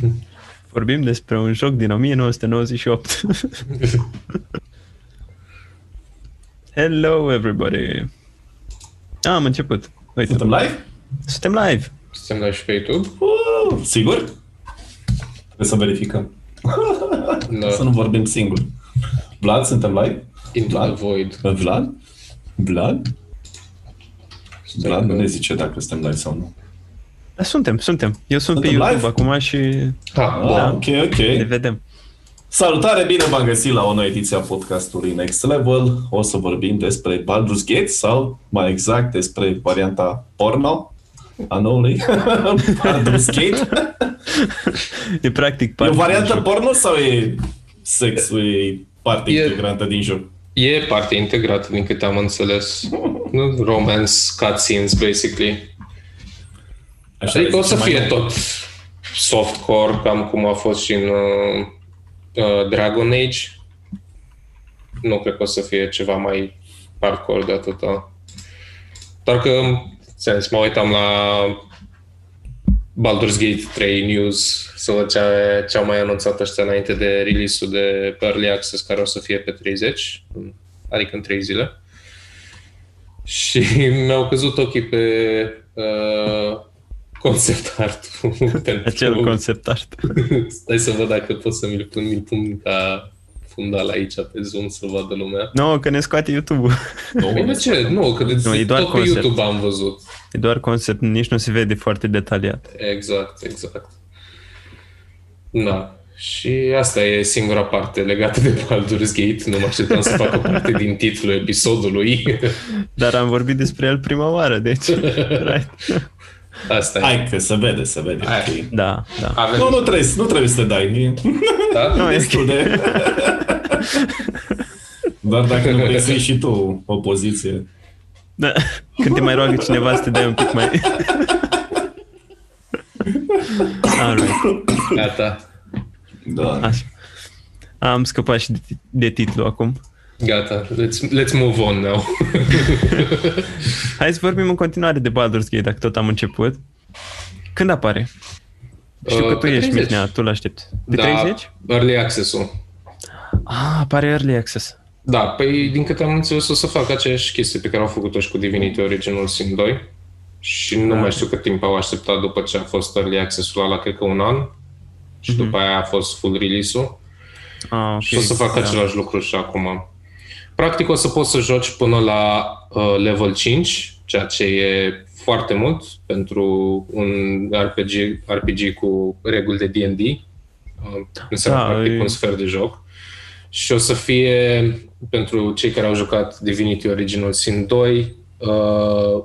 Vorbim despre un joc din 1998. Hello, everybody! Ah, am început. Uite, Suntem live? suntem live. Suntem la și pe YouTube? Uh, sigur? Trebuie să verificăm. Da. Să nu vorbim singur. Vlad, suntem live? Into the Vlad? Void. Vlad? Vlad? Stai Vlad că- nu ne zice dacă suntem live sau nu. Da, suntem, suntem. Eu sunt pe Suntem YouTube live? acum și Ha, Ah, da. ok, ne ok. vedem. Salutare, bine v-am găsit la o nouă ediție a podcastului Next Level. O să vorbim despre Baldur's Gate sau, mai exact, despre varianta porno a noului Baldur's Gate. E practic E o parte din variantă joc. porno sau e sexul e parte E- integrantă din joc? E parte integrată, din câte am înțeles. Nu? Romance, cutscenes, basically. Așa Adică o zice să mai fie nou. tot softcore, cam cum a fost și în uh, uh, Dragon Age. Nu cred că o să fie ceva mai hardcore de atâta. Doar că, sens, mă uitam la Baldur's Gate 3 News să văd ce, ce au mai anunțat ăștia înainte de release-ul de Early Access, care o să fie pe 30, adică în 3 zile. Și mi-au căzut ochii pe uh, concept art pentru Acel concept art. Stai să văd dacă pot să mi-l pun, mi-l pun ca fundal aici pe Zoom să vadă lumea. Nu, că ne scoate YouTube-ul. Păi de ce? Nu, că de, Nu, e doar tot pe concept. YouTube am văzut. E doar concept, nici nu se vede foarte detaliat. Exact, exact. Da. Și asta e singura parte legată de Baldur's Gate. Nu mă așteptam să facă parte din titlul episodului. Dar am vorbit despre el prima oară, deci... right. Asta e. Hai că se vede, se vede. Hai. ok. Da, da. Avem, Nu, nu trebuie, nu trebuie să te dai. E da? Nu, e destul de... Doar dacă nu vrei să iei și tu o poziție. da. Când te mai roagă cineva să te dai un pic mai... Alright. Gata. Da. Așa. Am scăpat și de, de titlu acum. Gata. Let's, let's move on now. Hai să vorbim în continuare de Baldur's Gate, dacă tot am început. Când apare? Știu Uh, că tu pe ești 30. Mitnea, tu l-aștepți. Pe da, 30? Early Access-ul. Ah, apare Early Access. Da, păi din câte am înțeles o să fac aceeași chestie pe care au făcut-o și cu Divinity Original Sin 2 și nu Da. mai știu cât timp au așteptat după ce a fost early access-ul ăla, cred că un an și Mhm. după aia a fost full release-ul Ah, ok. și o să fac Da. același lucru și acum. Practic o să poți să joci până la uh, level 5, ceea ce e foarte mult pentru un RPG, RPG cu reguli de D&D. Uh, înseamnă Da, practic e- un sfert de joc. Și o să fie, pentru cei care au jucat Divinity Original Sin 2, uh,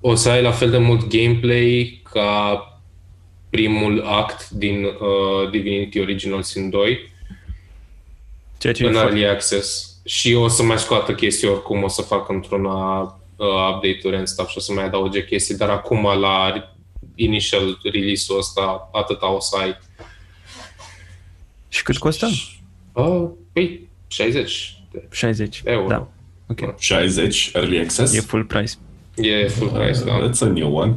o să ai la fel de mult gameplay ca primul act din uh, Divinity Original Sin 2 Ceea ce e în foarte... early access și o să mai scoată chestii oricum, o să fac într-una uh, update-uri and stuff și o să mai adauge chestii, dar acum la initial release-ul ăsta atâta o să ai. Și cât costă? Uh, păi, 60 de 60. euro. Da. Ok. 60 early access. E full price. E full price, da. That's a new one.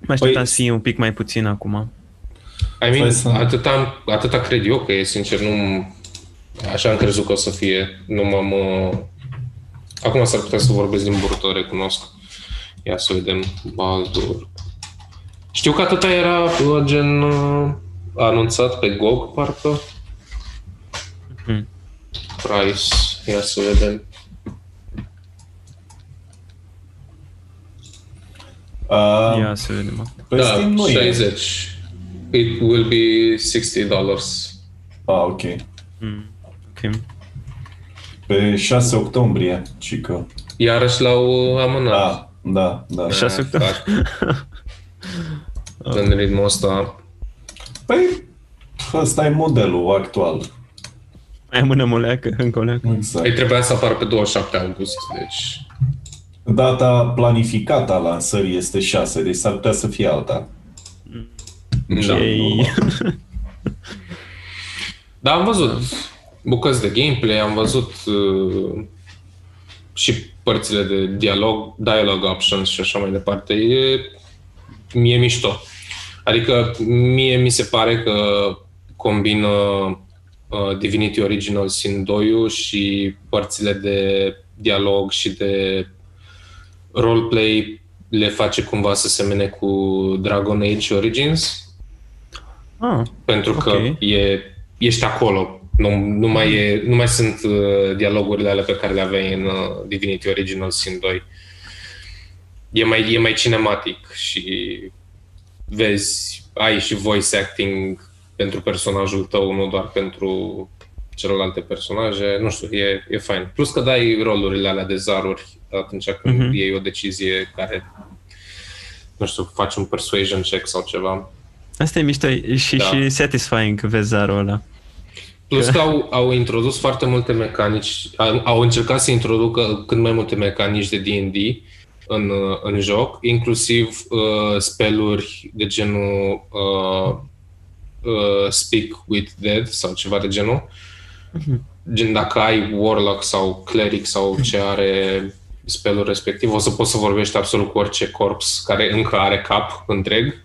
Mă așteptam Păi- să fie un pic mai puțin acum. I mean, Hai să- atâta, atâta cred eu că e, sincer, nu... Așa am crezut că o să fie. Nu m-am... Uh... Acum s-ar putea să vorbesc din burtă, recunosc. Ia să vedem. Baldur. Știu că atâta era uh, gen uh, anunțat pe GOG, parcă. Mhm. Price. Ia să vedem. Uh, Ia să vedem. Pe da, Steam nu e. 60. It will be 60 dollars. Ah, ok. Mm. Ok. Pe 6 octombrie, cică. Iarăși l-au uh, amânat. Da, da, da. Așa. Șase Ah, octombrie. fuck. În ritmul ăsta. Păi, ăsta e modelul actual. Mai amânăm o leacă, încă o leacă. Exact. Îi trebuia să apară pe 27 august, deci... Data planificată a lansării este 6, deci s-ar putea să fie alta. Da. Ei. Dar am văzut bucăți de gameplay, am văzut uh, și părțile de dialog, dialogue options și așa mai departe. E, mie mișto. Adică mie mi se pare că combină uh, Divinity Original Sin 2 și părțile de dialog și de roleplay le face cumva să semene cu Dragon Age Origins, Ah, pentru că Ok. e, ești acolo. Nu, nu, mai e, nu mai sunt uh, dialogurile alea pe care le aveai în uh, Divinity Original Sin 2. E mai, e mai cinematic și vezi, ai și voice acting pentru personajul tău, nu doar pentru celelalte personaje. Nu știu, e, e fain. Plus că dai rolurile alea de zaruri atunci când Mhm. iei o decizie care, nu știu, faci un persuasion check sau ceva. asta e mișto e și, Da. și satisfying că vezi zarul ăla. Plus că au, au introdus foarte multe mecanici, au, au încercat să introducă cât mai multe mecanici de D&D în, uh, în joc, inclusiv uh, speluri de genul uh, uh, Speak with Dead sau ceva de genul. Gen dacă ai Warlock sau Cleric sau ce are spelul respectiv, o să poți să vorbești absolut cu orice corps care încă are cap întreg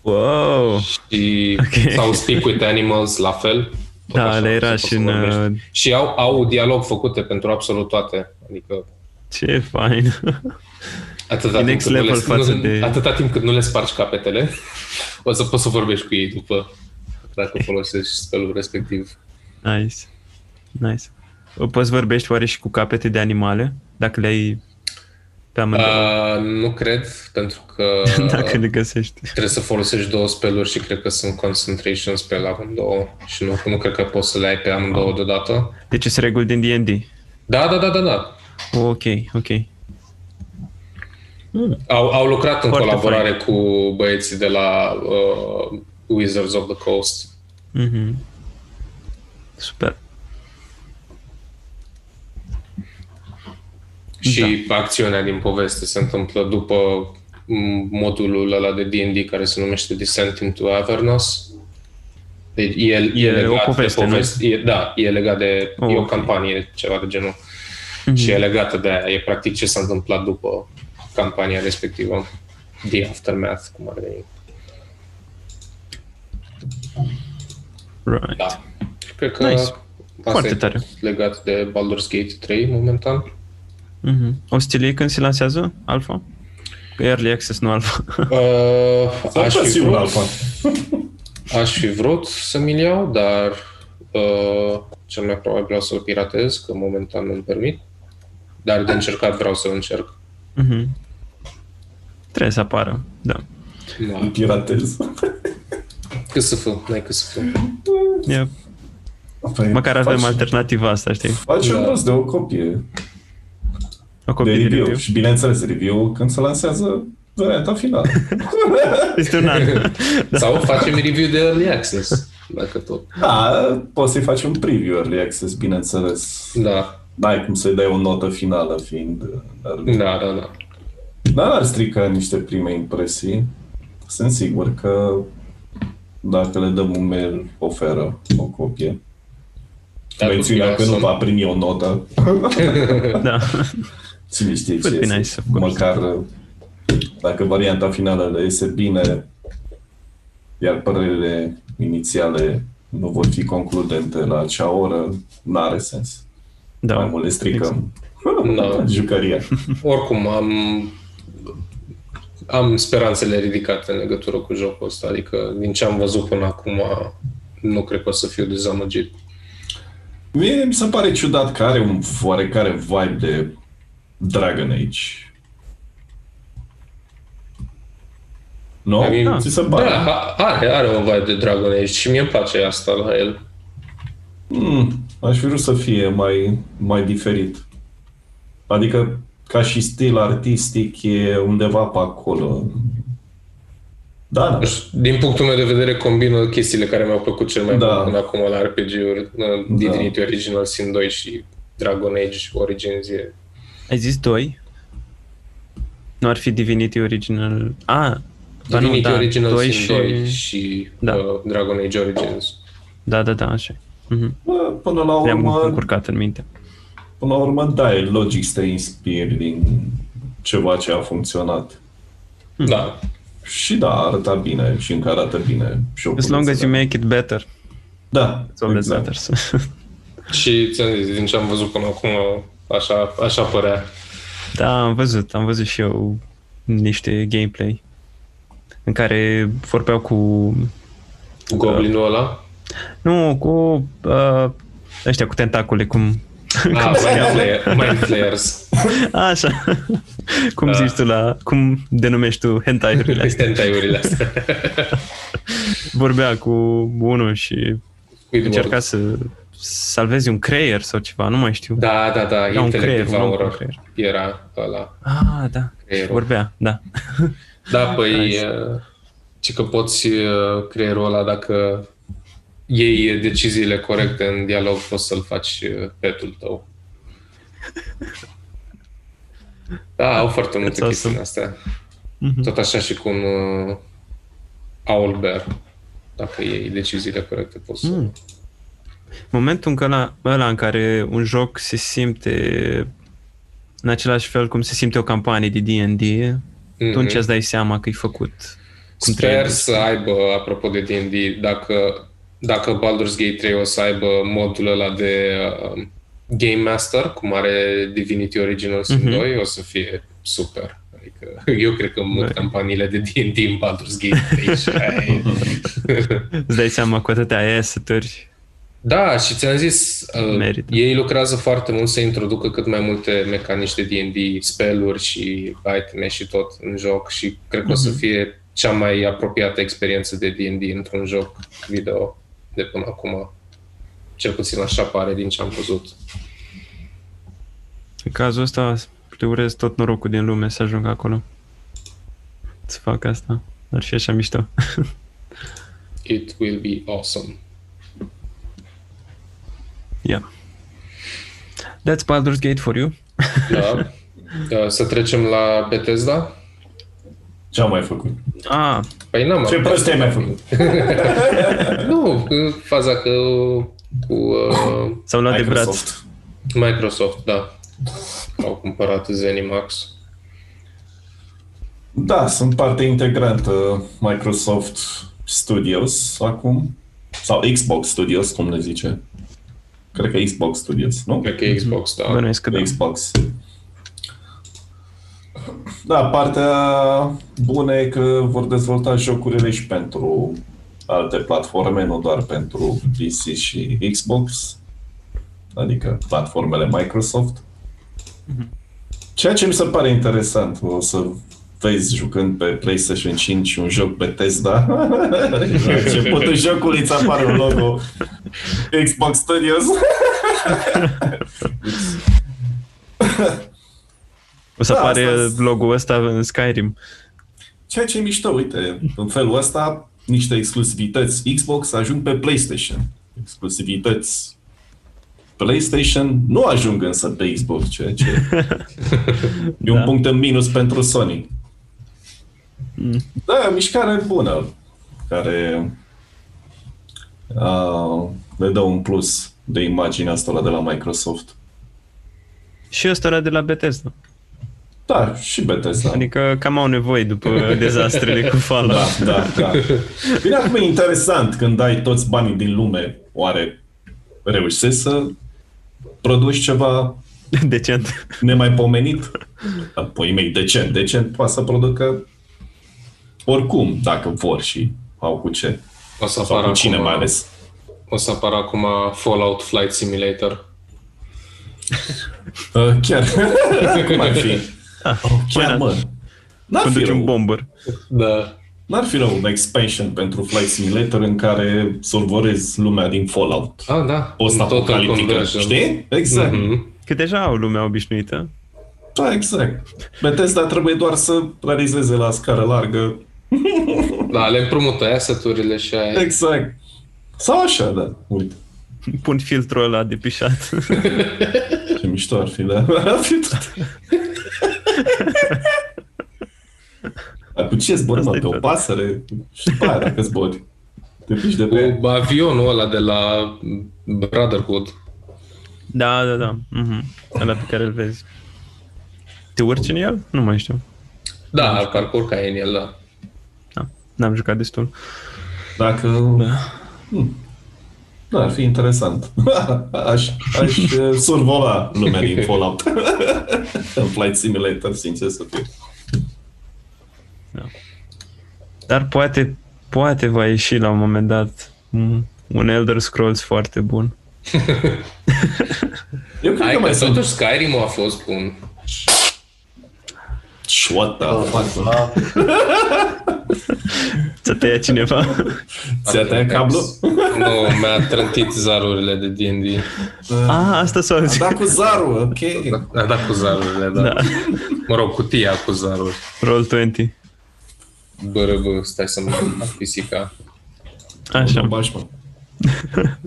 Wow! și, Ok. sau Speak with Animals la fel. Tot Da, așa, le o era să și poți să în... vorbești. uh, Și au, au dialog făcute pentru absolut toate. Adică Ce fain! atâta E timp, next cât nu level le, față nu, de- atâta timp cât nu le spargi capetele, o să poți să vorbești cu ei după dacă folosești spelul respectiv. Nice. Nice. O Poți vorbești oare și cu capete de animale? Dacă le ai pe amândouă? Uh, nu cred, pentru că Dacă le găsești. trebuie să folosești două speluri și cred că sunt concentration spell amândouă și nu, nu cred că poți să le ai pe amândouă deodată. Deci sunt reguli din D&D. Da, da, da, da, da. Ok, ok. Au, au lucrat în Foarte colaborare cu băieții de la uh, Wizards of the Coast. Mhm. Super. Și acțiunea din poveste se întâmplă după m, modulul ăla de D&D care se numește Descent into Avernus. Deci e, e, E legat o poveste, de nu? poveste. E, da, e legat de... Oh, e o ok. campanie, ceva de genul. Mhm. Și e legată de aia. E practic ce s-a întâmplat după campania respectivă. The Aftermath, cum ar veni. Right. Da. Cred că Nice. asta Foarte e tare. legat de Baldur's Gate 3 momentan. Mhm. O să ți le iei când se lansează Alpha? Că e Early Access, nu Alpha. Uh, S-ar aș, putea fi fi un vrut, alfa. aș fi vrut să mi-l iau, dar uh, cel mai probabil o să-l piratez, că momentan nu-mi permit. Dar de încercat vreau să încerc. Mhm. Trebuie să apară, da. Da. Îl piratez. Cât să fă, n-ai cât să fă. Yeah. Păi, Măcar avem faci- alternativa asta, știi? Faci Da. un rost de o copie O de copie de review. review. Și bineînțeles, review când se lansează varianta finală. Este un an. Da. Sau facem review de Early Access, dacă tot. Da, poți să-i faci un preview early access, bineînțeles. Da, N-ai cum să-i dai o notă finală fiind early. da, da, da. Dar ar strica niște prime impresii. Sunt sigur că dacă le dăm un mail, oferă o copie. That would Mențiunea be că nu awesome. va primi o notă. da. Cine știe ce Would be este. nice, of course. Măcar uh, dacă varianta finală le iese bine, iar părerile inițiale nu vor fi concludente la acea oră, n-are sens. Da. Mai mult le stricăm Da. jucăria. Oricum, am, am speranțele ridicate în legătură cu jocul ăsta. Adică, din ce am văzut până acum, nu cred că o să fiu dezamăgit. Mie mi se pare ciudat că are un oarecare vibe de Dragon Age. Nu? I mean, Ți se pare? Da, a- are, are un vibe de Dragon Age și mie îmi place asta la el. Mm, aș fi vrut să fie mai, mai diferit. Adică, ca și stil artistic, e undeva pe acolo. Da, da. Din punctul meu de vedere, combină chestiile care mi-au plăcut cel mai Da. mult până acum la RPG-uri, uh, Da. Divinity Original Sin 2 și Dragon Age Origins. E... Ai zis doi? Nu ar fi Divinity Original... A, ba nu, Divinity da, Original doi Sin și... 2 și Da. uh, Dragon Age Origins. Da, da, da, așa. Mhm. Bă, Până la Le-am urmă, încurcat în minte. până la urmă, da, e logic să te inspiri din ceva ce a funcționat. Da. Și da, arăta bine și încă arată bine. As long as you make it better, Da, it's all that exact. matters. Și ți-am zis, din ce am văzut până acum, așa, așa părea. da, am văzut, am văzut și eu niște gameplay în care vorbeau cu Cu goblinul ăla. nu, cu uh, ăștia cu tentacule, cum Ah, mind, flare, mind flares. Așa. Cum Da. zici tu la... Cum denumești tu hentai-urile astea? Hentai-urile astea. Vorbea cu unul și Squidward. încerca să salvezi un creier sau ceva, nu mai știu. Da, da, da, Da, un Intellect creier, un om cu un Devourer creier. era ăla. Ah, da. Creierul. Vorbea, da. Da, păi, Nice. uh, ci că poți uh, creierul ăla dacă iei deciziile corecte în dialog, poți să-l faci uh, petul tău. Da, au foarte multe That's chestii awesome. din astea. Mhm. Tot așa și cu un uh, owlbear. Dacă iei deciziile corecte, poți să... Mm. Momentul în ăla, ăla în care un joc se simte în același fel cum se simte o campanie de D&D, Mhm. atunci îți dai seama că e făcut cum Sper trebuie. să aibă, apropo de D&D, dacă, dacă Baldur's Gate 3 o să aibă modul ăla de uh, Game Master, cum are Divinity Original Sin Mhm. 2, o să fie super. Adică eu cred că mut Băi. campaniile de D&D în Baldur's Gate 3 și aia e. Îți dai seama cu atâtea asset-uri. Da, și ți-am zis, uh, Merită. ei lucrează foarte mult să introducă cât mai multe mecanici de D&D, spell-uri și iteme și tot în joc și cred că o să Mhm. fie cea mai apropiată experiență de D&D într-un joc video de până acum. Cel puțin așa pare din ce am văzut. În cazul ăsta le urez tot norocul din lume să ajung acolo. Să fac asta. Ar fi așa mișto. It will be awesome. Yeah. That's Baldur's Gate for you. Da. Uh, Să trecem la Bethesda? Ce am mai făcut? Ah, Păi n-am Ce prostie ai mai făcut? Nu, faza că cu uh, s-au luat de braț. Microsoft. Microsoft, da. Au cumpărat ZeniMax. Da, sunt parte integrantă Microsoft Studios acum. Sau Xbox Studios, cum le zice. Cred că Xbox Studios, nu? Cred că e Xbox, da. Bănuiesc că da. Xbox. Da, partea bună e că vor dezvolta jocurile și pentru alte platforme, nu doar pentru PC și Xbox, adică platformele Microsoft. Ceea ce mi se pare interesant, o să vezi jucând pe PlayStation 5 un joc Bethesda. La începutul jocului îți apare un logo Xbox Studios. O să Da, apare asta- logo-ul ăsta în Skyrim. Ceea ce e mișto, uite, în felul ăsta, niște exclusivități Xbox ajung pe PlayStation. Exclusivități PlayStation nu ajung însă pe Xbox, ceea ce e un Da. punct în minus pentru Sony. Mm. Da, mișcare bună, care uh, le dă un plus de imagine asta de la Microsoft. Și ăsta era de la Bethesda. Da, și Bethesda. Adică cam au nevoie după dezastrele cu Fallout. Da, da, da. Bine, acum e interesant când ai toți banii din lume, oare reușești să produci ceva Decent. nemaipomenit? Apoi mei, decent. Decent poate să producă oricum, dacă vor și au cu ce. O să Sau apară cu cine acum, mai ales. O să apară acum Fallout Flight Simulator. Uh, chiar. Cum ar fi? Ah, Oh, chiar, why not? mă. N-ar fi, Conduci un rău, bomber. Da. n-ar fi rău un expansion pentru Flight Simulator în care survolezi lumea din Fallout. Ah, da. Post-apocaliptică, conversion. știi? Exact. Mhm. Că deja au lumea obișnuită. Da, exact. Bethesda trebuie doar să realizeze la scară largă. Da, le împrumută asset-urile și aia. Exact. Sau așa, da. Uite. Pun filtrul ăla de pișat. Ce mișto ar fi, da. Ar fi tot. Dar cu ce zbori, mă? Asta-i Pe o tot. pasăre? Și după aia, dacă zbori. Te piși de pe... Cu avionul ăla de la Brotherhood. Da, da, da. Mhm. Ăla pe care îl vezi. Te urci în el? Nu mai știu. Da, parcă urcai în el, da. N-am jucat destul. Dacă... Da. Hmm. Da, ar fi interesant. aș, aș uh, survola lumea din Fallout. în Flight Simulator, sincer să fiu. Dar poate, poate va ieși la un moment dat un- un Elder Scrolls foarte bun. Eu cred Hai că mai că sunt... totuși Skyrim a fost bun. What the fuck? Să te ia cineva. Ți-a tăiat cablu? Nu, mi-a trântit zarurile de D&D. ah, asta s-a A auzit. dat cu zarul, ok. A dat cu zarurile, da. Da. da. Mă rog, cutia cu zaruri. Roll 20. Bă, bă, stai să mă fac pisica. Așa. Nu bași, mă.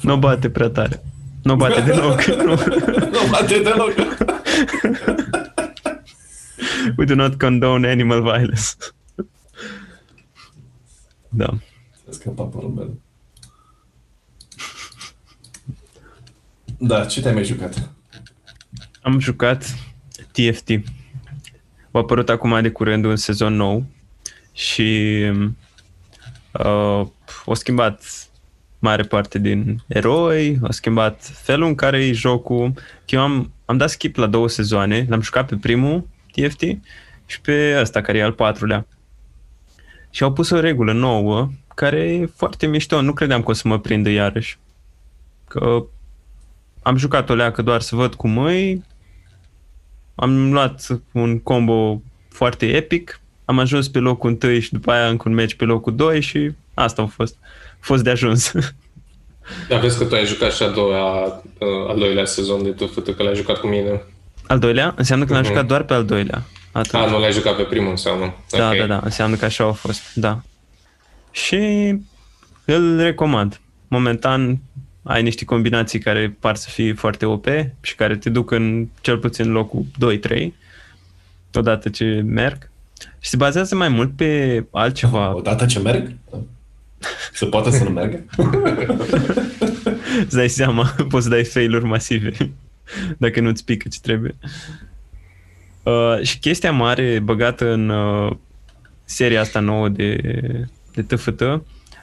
Nu bate prea tare. Nu bate deloc. Nu. Nu bate deloc. We do not condone animal violence. Da. A scăpat porumbele. Da, ce te-ai mai jucat? Am jucat TFT. A apărut acum de curând un sezon nou și uh, o schimbat mare parte din eroi, a schimbat felul în care e jocul. Că Eu am, am dat skip la două sezoane, l-am jucat pe primul TFT și pe ăsta care e al patrulea. Și au pus o regulă nouă care e foarte mișto. Nu credeam că o să mă prindă iarăși. Că am jucat o leacă doar să văd cum e, am luat un combo foarte epic, am ajuns pe locul întâi și după aia încă un meci pe locul 2 și asta a fost. A fost de ajuns. Dar vezi că tu ai jucat și a doua, uh, al doilea sezon de TFT, că l-ai jucat cu mine. al doilea înseamnă că l-am Mhm. jucat doar pe al doilea. Atunci. A, nu l-ai jucat pe primul înseamnă. Da, Ok. da, da, înseamnă că așa a fost, da. Și îl recomand. Momentan ai niște combinații care par să fie foarte OP și care te duc în cel puțin locul 2-3 odată ce merg. Și se bazează mai mult pe altceva. Odată ce merg? Se poate să nu meargă? Îți dai seama, poți să dai fail-uri masive dacă nu-ți pică ce trebuie. Uh, și chestia mare băgată în uh, seria asta nouă de, de TFT,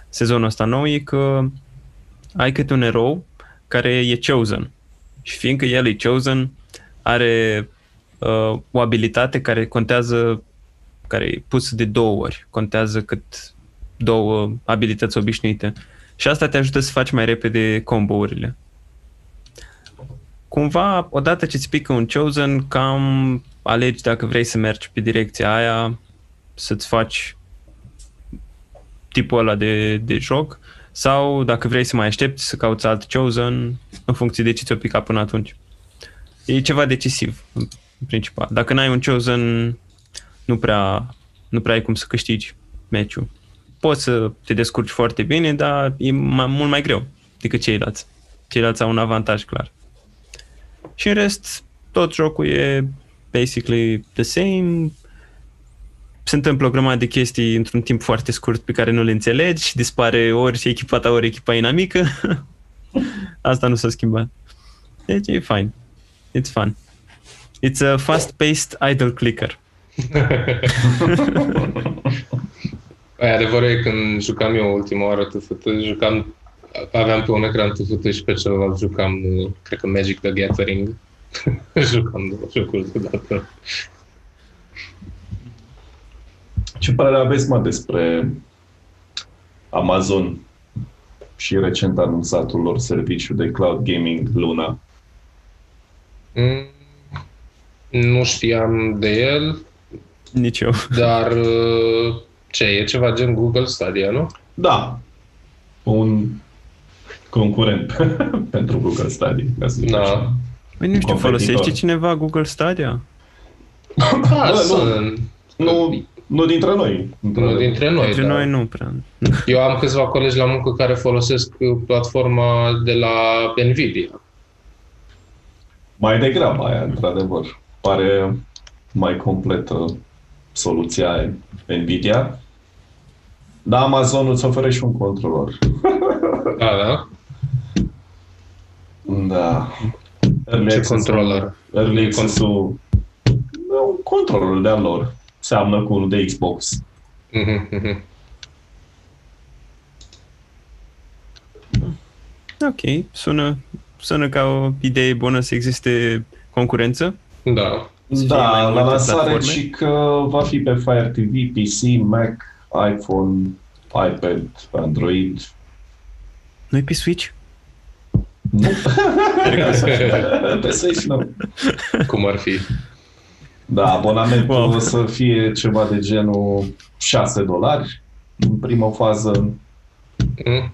sezonul ăsta nou, e că ai câte un erou care e chosen. Și fiindcă el e chosen, are uh, o abilitate care contează, care e pusă de două ori, contează cât două abilități obișnuite. Și asta te ajută să faci mai repede combo-urile. Cumva, odată ce îți pică un chosen, cam alegi dacă vrei să mergi pe direcția aia, să-ți faci tipul ăla de, de joc, sau dacă vrei să mai aștepți să cauți alt chosen, în funcție de ce ți-o pica până atunci. E ceva decisiv, în principal. Dacă n-ai un chosen, nu prea, nu prea ai cum să câștigi meciul. Poți să te descurci foarte bine, dar e mai, mult mai greu decât ceilalți. Ceilalți au un avantaj clar. Și în rest, tot jocul e basically the same. Se întâmplă o grămadă de chestii într-un timp foarte scurt pe care nu le înțelegi, dispare ori echipa ta, ori echipa inamică. Asta nu s-a schimbat. Deci e fine. It's fun. It's a fast-paced idle clicker. Păi, adevărul e când jucam eu ultima oară TFT, jucam, aveam pe un ecran TFT și pe celălalt jucam, uh, cred că Magic the Gathering. jucam două jocuri deodată. Ce părere aveți, mă, despre Amazon și recent anunțatul lor serviciu de cloud gaming Luna? Mm, nu știam de el, Nici eu. dar uh, ce, e ceva gen Google Stadia, nu? Da, un concurent pentru Google Stadia, ca să zic Da. așa. Păi nu știu, Competitor. folosește cineva Google Stadia? Da, Bă, nu. sunt. Nu, nu dintre noi. Nu dintre noi, Între da. noi nu prea. Eu am câțiva colegi la muncă care folosesc uh, platforma de la Nvidia. Mai degrabă aia, într-adevăr. Pare mai completă soluția Nvidia. Dar Amazon îți oferă și un controlor. Da, da? Da. Early controller. Early control. Un controller de-al lor. Seamnă cu unul de Xbox. Mhm, mhm. Ok, sună, sună ca o idee bună să existe concurență. Da. Da, la lansare și că va fi pe Fire TV, PC, Mac, iPhone, iPad, Android. Nu e pe Switch? Nu. pe Switch nu. Cum ar fi? Da, abonamentul Wow. o să fie ceva de genul 6 dolari în prima fază. Mm?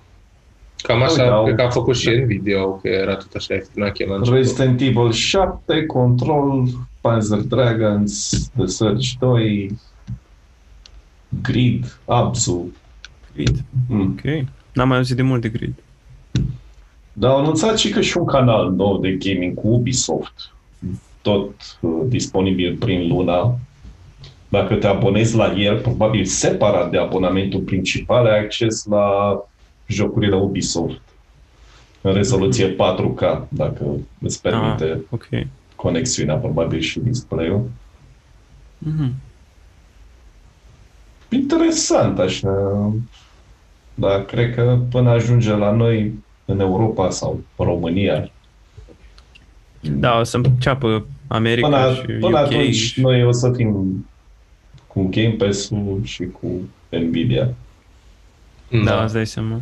Cam Uite, așa, au- cred că a făcut și Nvidia, că era tot așa ieftinach la început. Resident Evil 7, Control, Panzer Dragons, The Surge 2, Grid, Abzu. Grid. Mm. Ok. N-am mai auzit de mult de Grid. Dar au anunțat și că și un canal nou de gaming cu Ubisoft, tot uh, disponibil prin luna. Dacă te abonezi la el, probabil separat de abonamentul principal, ai acces la jocurile Ubisoft în rezoluție 4K, dacă îți permite Ah, ok. conexiunea, probabil și display-ul. Mhm. Interesant, așa. Dar cred că până ajunge la noi în Europa sau România, Da, o să înceapă America până, și până UK. atunci și... noi o să fim cu Game Pass-ul și cu Nvidia. Da, îți dai seama.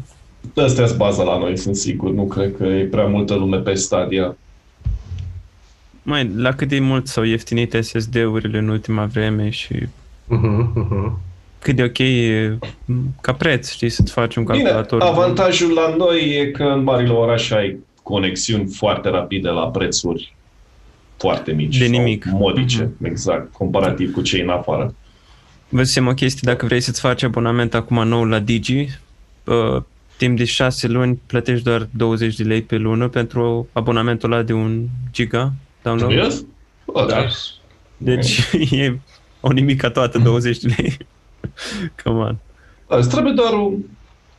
Astea sunt baza la noi, sunt sigur. Nu cred că e prea multă lume pe Stadia. Mai, la cât de mult s-au ieftinit SSD-urile în ultima vreme și Mhm, mhm. Cât de ok e m, ca preț, știi, să-ți faci un Bine, calculator. avantajul la noi e că în marile orașe ai conexiuni foarte rapide la prețuri foarte mici. De sau nimic. Modice, Mhm. exact, comparativ cu cei în afară. Văzusem o chestie, dacă vrei să-ți faci abonament acum nou la Digi, uh, timp de 6 luni plătești doar 20 de lei pe lună pentru abonamentul ăla de un giga download. Serios? Bă, da. Nice. Deci e o nimica toată, 20 de lei. Come on. Da, Îți trebuie doar un,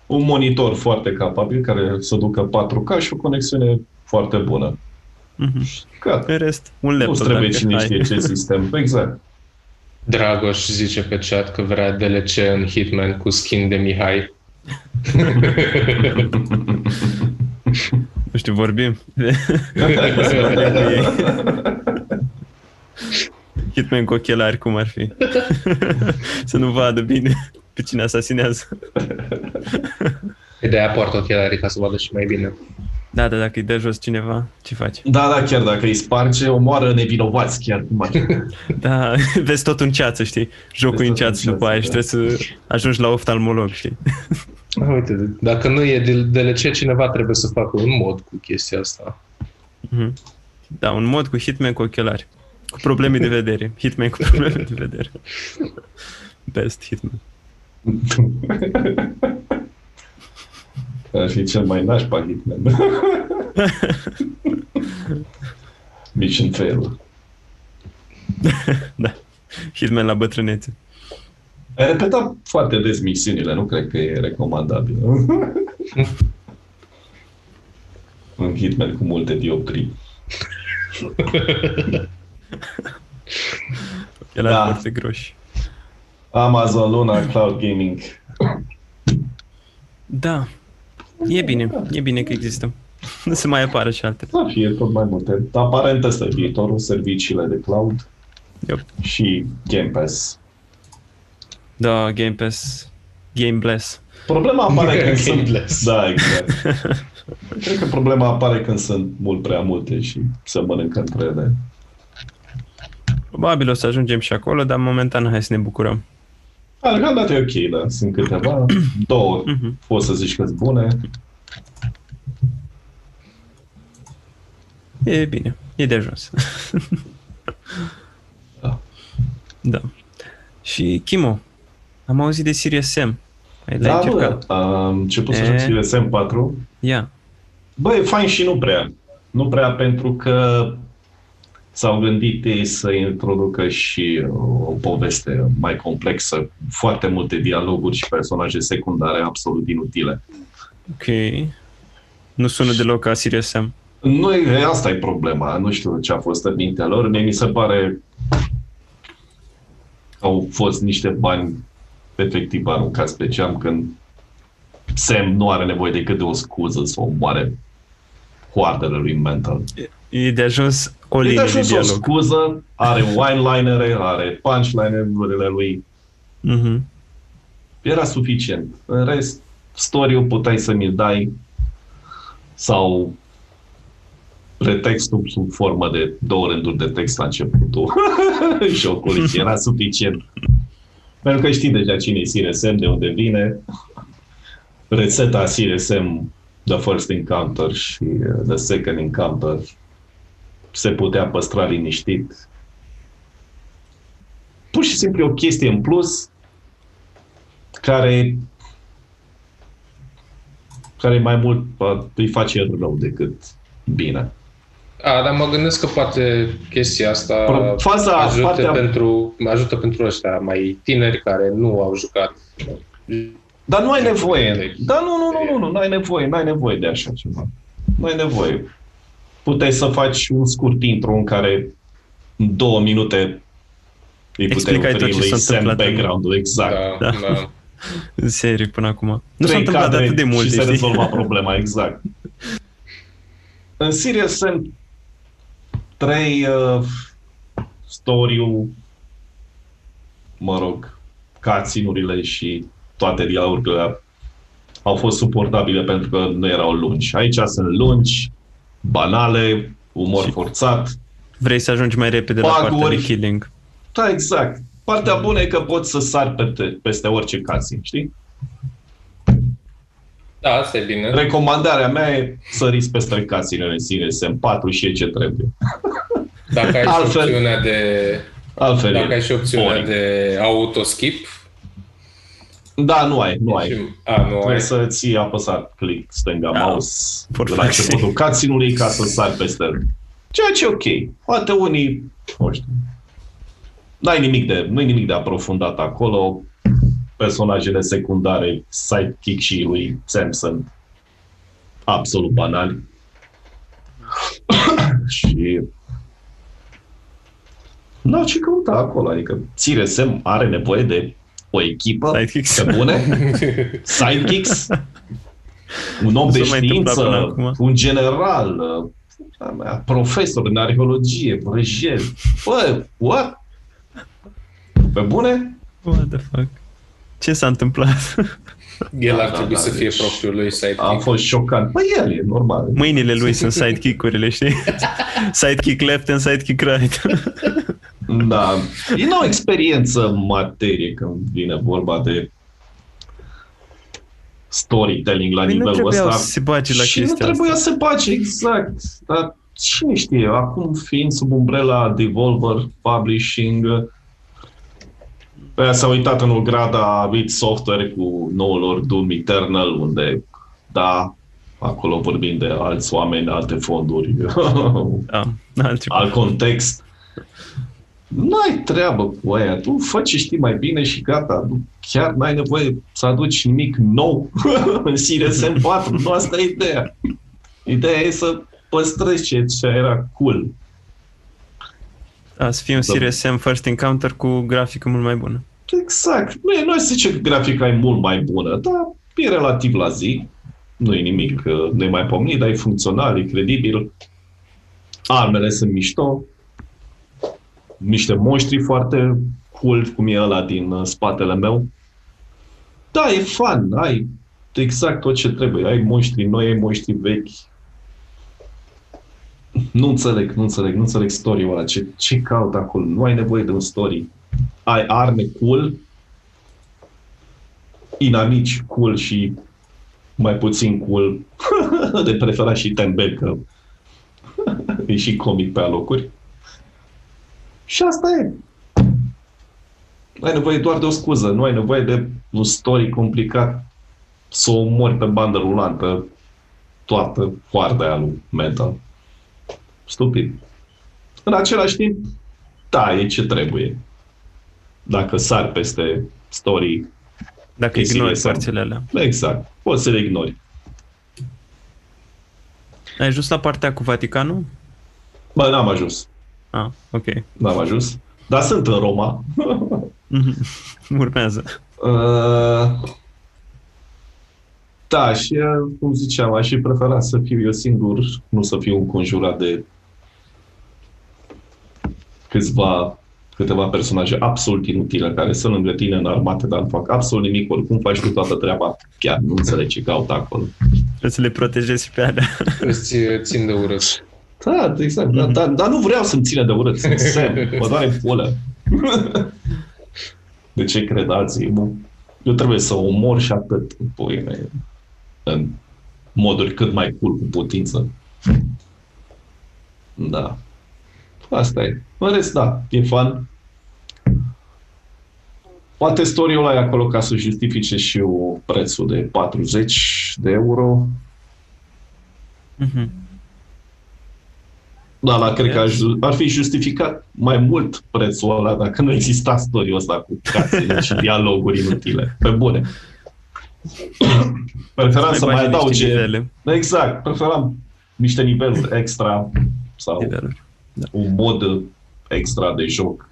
un monitor foarte capabil care să ducă 4K și o conexiune foarte bună. Mhm. Gata. În rest, un Nu laptop. trebuie dacă cine ai. știe ce sistem. Exact. Dragoș zice pe chat că vrea DLC în Hitman cu skin de Mihai. Nu știu, vorbim. Hitman cu ochelari, cum ar fi. să nu vadă bine pe cine asasinează. E de aia poartă ochelarii ca să vadă și mai bine. Da, da, dacă îi dă jos cineva, ce faci? Da, da, chiar dacă îi sparge, omoară nevinovați chiar cum ar fi. Da, vezi tot în ceață, știi? Jocul Vezi în tot în ceață după aia și ceață, trebuie să ajungi la oftalmolog, știi? Ah, Uite, dacă nu e de DLC, cineva trebuie să facă un mod cu chestia asta. Mhm. Da, un mod cu Hitman cu ochelari. Cu probleme de vedere. Hitman cu probleme de vedere. Best Hitman. Ar fi cel mai nașpa Hitman. Mission fail. Da. Hitman la bătrânețe. Ai repetat foarte des misiunile, nu cred că e recomandabil. Un Hitman cu multe dioptrii. Ochelari Da. foarte groși. Amazon Luna Cloud Gaming. Da. E bine. E bine că există. Nu se mai apară și alte. Să fie tot mai multe. Aparent ăsta e viitorul, serviciile de cloud Yep. și Game Pass. Da, Game Pass. Game Bless. Problema apare când sunt... Gameless. Da, exact. Cred că problema apare când sunt mult prea multe și se mănâncă între ele. Probabil o să ajungem și acolo, dar momentan hai să ne bucurăm. Deocamdată e ok, da. Sunt câteva. Două Mhm. poți să zici că sunt bune. E bine. E de ajuns. Da. Da. Și Kimo, am auzit de Sirius Sam. Ai l-ai Da, încercat? bă, am început să E? joc Series M4. Ia. Bă, e fain și nu prea. Nu prea pentru că s-au gândit ei să introducă și o poveste mai complexă, cu foarte multe dialoguri și personaje secundare absolut inutile. Ok. Nu sună deloc ca Sirius Sam. Nu, e, asta e problema. Nu știu ce a fost în mintea lor. Mie mi se pare că au fost niște bani efectiv aruncați pe geam când Sam nu are nevoie decât de o scuză să o omoare coardele lui Mental. E de ajuns o E de linie de ajuns o dialog. scuză, are wine-linere, are punchline-urile lui. Mhm. Era suficient. În rest, story-ul puteai să mi-l dai sau pretextul sub formă de două rânduri de text la începutul jocului. Era suficient. Pentru că știi deja cine e CRSM, de unde vine. Rețeta CRSM, The First Encounter și uh, The Second Encounter se putea păstra liniștit. Pur și simplu e o chestie în plus care care mai mult uh, îi face rău decât bine. A, dar mă gândesc că poate chestia asta Faza, ajută, partea, pentru, ajută pentru ăștia mai tineri care nu au jucat. Dar nu ai nevoie. Dar nu, nu, nu, nu, nu, nu ai nevoie, nu ai nevoie de așa ceva. Nu ai nevoie. Puteai să faci un scurt intro în care în două minute îi puteai Explicai tot oferi ce lui s-a Sam întâmplat în- background-ul, exact. Da, Da. da. În serie până acum. Nu s-a Trei întâmplat cadre atât de mult, și se știi? rezolva problema, exact. În Serious sunt trei uh, story mă rog, cutscene-urile și toate dialogurile au fost suportabile pentru că nu erau lungi. Aici sunt lungi, banale, umor Și- forțat. Vrei să ajungi mai repede la partea Bug-uri. de killing. Da, exact. Partea bună e că poți să sari peste, peste orice cutscene, știi? da, asta e bine. Recomandarea mea e săriți peste cutscene-ele în sine, SM4 și e ce trebuie. Dacă ai și Altfel- opțiunea de, Altfel dacă e ai și opțiunea boring. de autoskip, Da, nu ai, nu ai. și, a, nu Trebuie ai. să ții apăsat click stânga Da, mouse for de la fuck's începutul cutscene-ului ca să sari peste el. Ceea ce e ok. Poate unii, nu știu, n-ai nimic de, nu nimic de aprofundat acolo. Personajele secundare, sidekick și lui Sam sunt absolut banali. și nu ce căuta acolo, adică Țire Sam are nevoie de o echipă Sidekicks. pe bune, sidekicks, un om Nu de s-a mai întâmplat până știință, acum. un general, uh, mea, profesor în arheologie, vrăjel. Bă, what? Pe bune? What the fuck? Ce s-a întâmplat? El Da, ar da, trebui da, să fie deci propriul lui sidekick. Am fost șocant. Păi el e normal. Mâinile lui sunt sidekick-urile, știi? Sidekick left and sidekick right. Da. E o experiență în materie când vine vorba de storytelling la Păi nu nivelul trebuiau ăsta. să se bage la și nu chestia trebuia asta. să bage, exact. Dar cine știe, acum fiind sub umbrela Devolver Publishing, Aia s-a uitat înograda id Software cu noul lor Doom Eternal, unde, da, acolo vorbim de alți oameni, alte fonduri, Da, altceva. alt context. N-ai treabă cu aia. Tu fă ce știi mai bine și gata. Nu, chiar n-ai nevoie să aduci nimic nou în CSM 4. Nu asta e ideea. Ideea e să păstrezi ce, ce era cool. Da, să fie un Da. Serious Sam First Encounter cu grafică mult mai bună. Exact. Nu e, nu aș zice că grafica e mult mai bună, dar e relativ la zi. Nu e nimic, că nu e mai pomnit, dar e funcțional, e credibil. Armele sunt mișto. Niște monștri foarte cool, cum e ăla din uh, spatele meu. Da, e fun, ai exact tot ce trebuie. Ai monștri noi, ai monștri vechi. Nu înțeleg, nu înțeleg, nu înțeleg story-ul ăla. Ce, ce caut acolo? Nu ai nevoie de un story ai arme cool, inamici cool și mai puțin cool, de preferat și Tembel, că e și comic pe alocuri. Și asta e. Ai nevoie doar de o scuză, nu ai nevoie de un story complicat să o omori pe bandă rulantă toată hoarda aia lui Metal. Stupid. În același timp, da, e ce trebuie. Dacă sar peste story, Dacă E ignori Serious Sam. părțile alea. exact, poți să le ignori. Ai ajuns la partea cu Vaticanul? Bă, n-am ajuns. Ah, ok. N-am ajuns. Dar sunt în Roma. Mhm. Urmează. Uh, Da, și uh, cum ziceam, aș fi preferat să fiu eu singur, nu să fiu înconjurat de câțiva, câteva personaje absolut inutile care sunt lângă tine în armată, dar nu fac absolut nimic, oricum faci tu toată treaba. Chiar nu înțeleg ce caut acolo. Trebuie să le protejezi și pe alea. Îți țin de urât. Da, exact. Dar, dar, dar nu vreau să-mi ține de urât. Sunt sem. Mă doare pulă. De ce credați? Eu trebuie să omor și atât. Pui mei, în moduri cât mai cool cu putință. Da. Asta e. În rest, da, e fun. Poate story-ul ăla e acolo ca să justifice și eu prețul de 40 de euro. Mhm. Da, la cred că aș, ar fi justificat mai mult prețul ăla dacă nu exista story ăsta cu cațele și dialoguri inutile. Pe bune. Preferam să mai bagi niște adauge... nivele. Exact, preferam niște niveluri extra sau Niveluri. un mod extra de joc.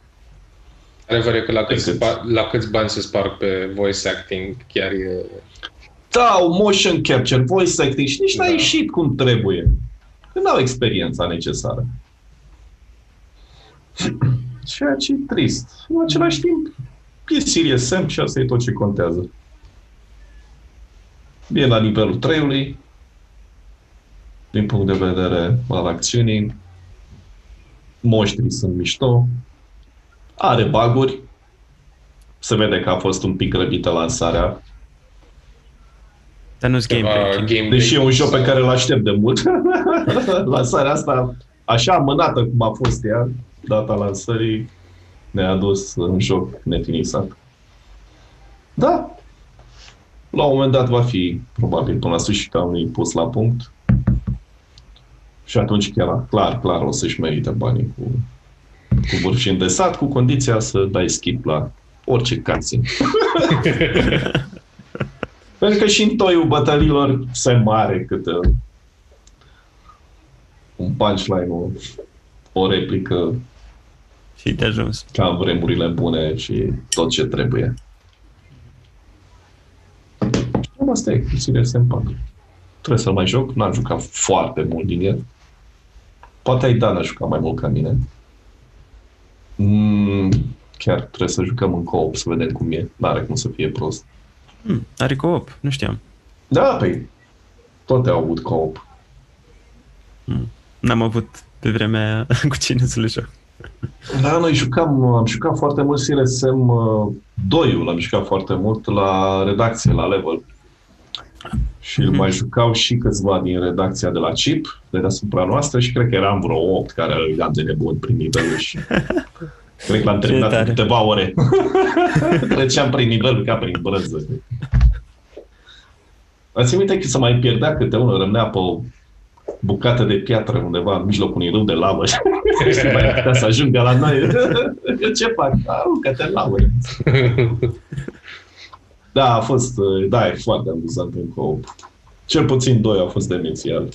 Adevărul e că la câți, Decât- ba- la câți bani se sparg pe voice acting, chiar e... Da, un motion capture, voice acting și nici n-a Da. ieșit cum trebuie. Că n-au experiența necesară. Ceea ce e trist. În același timp, e Serious Sam și asta e tot ce contează. E la nivelul 3 din punct de vedere al acțiunii. Moștrii sunt mișto. Are baguri. Se vede că a fost un pic răbită lansarea. Dar nu-s gameplay. Ceva ci- gameplay. Deși e un joc pe care îl aștept de mult. Lansarea asta, așa amânată cum a fost ea, data lansării, ne-a dus un joc nefinisat. Da. La un moment dat va fi, probabil, până la sfârșitul anului pus la punct. Și atunci chiar, clar, clar, o să-și merită banii cu, cu vârf și îndesat, cu condiția să dai skip la orice cutscene. Pentru că și în toiul bătălilor se mare câte un punchline, o, o replică Și de ajuns. ca în vremurile bune și tot ce trebuie. Cam asta e, Serious Sam 4. Trebuie să-l mai joc, n-am jucat foarte mult din el. Poate ai Dan a jucat mai mult ca mine. Mm, chiar trebuie să jucăm în co-op să vedem cum e. N-are cum să fie prost. Hmm, are co-op, nu știam. Da, păi, toate au avut co-op. N-am avut pe vremea aia cu cine să le joc. Da, noi jucam, am jucat foarte mult Serious Sam uh, 2 l-am jucat foarte mult la redacție, la level. Și îl mai jucau și câțiva din redacția de la CIP, de deasupra noastră, și cred că eram vreo 8 care eram de nebun prin nivelul și cred că l-am terminat în tare. câteva ore. Treceam prin nivelul ca prin brânză. Ați minte că se mai pierdea câte unul, rămânea pe o bucată de piatră undeva în mijlocul unui râu de lavă și mai putea să ajungă la noi. Eu ce fac? Aruncă-te în lavă. Da, a fost, da, e foarte amuzant în co Cel puțin doi au fost demențial.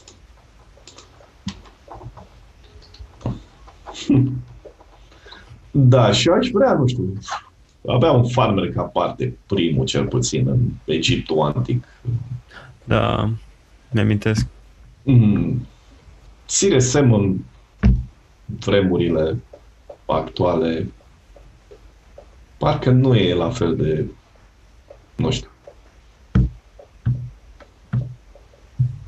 Da, și eu aș vrea, nu știu, avea un farmer ca parte, primul cel puțin, în Egiptul antic. Da, mi-amintesc. Mm. Serious Sam în vremurile actuale parcă nu e la fel de nu știu.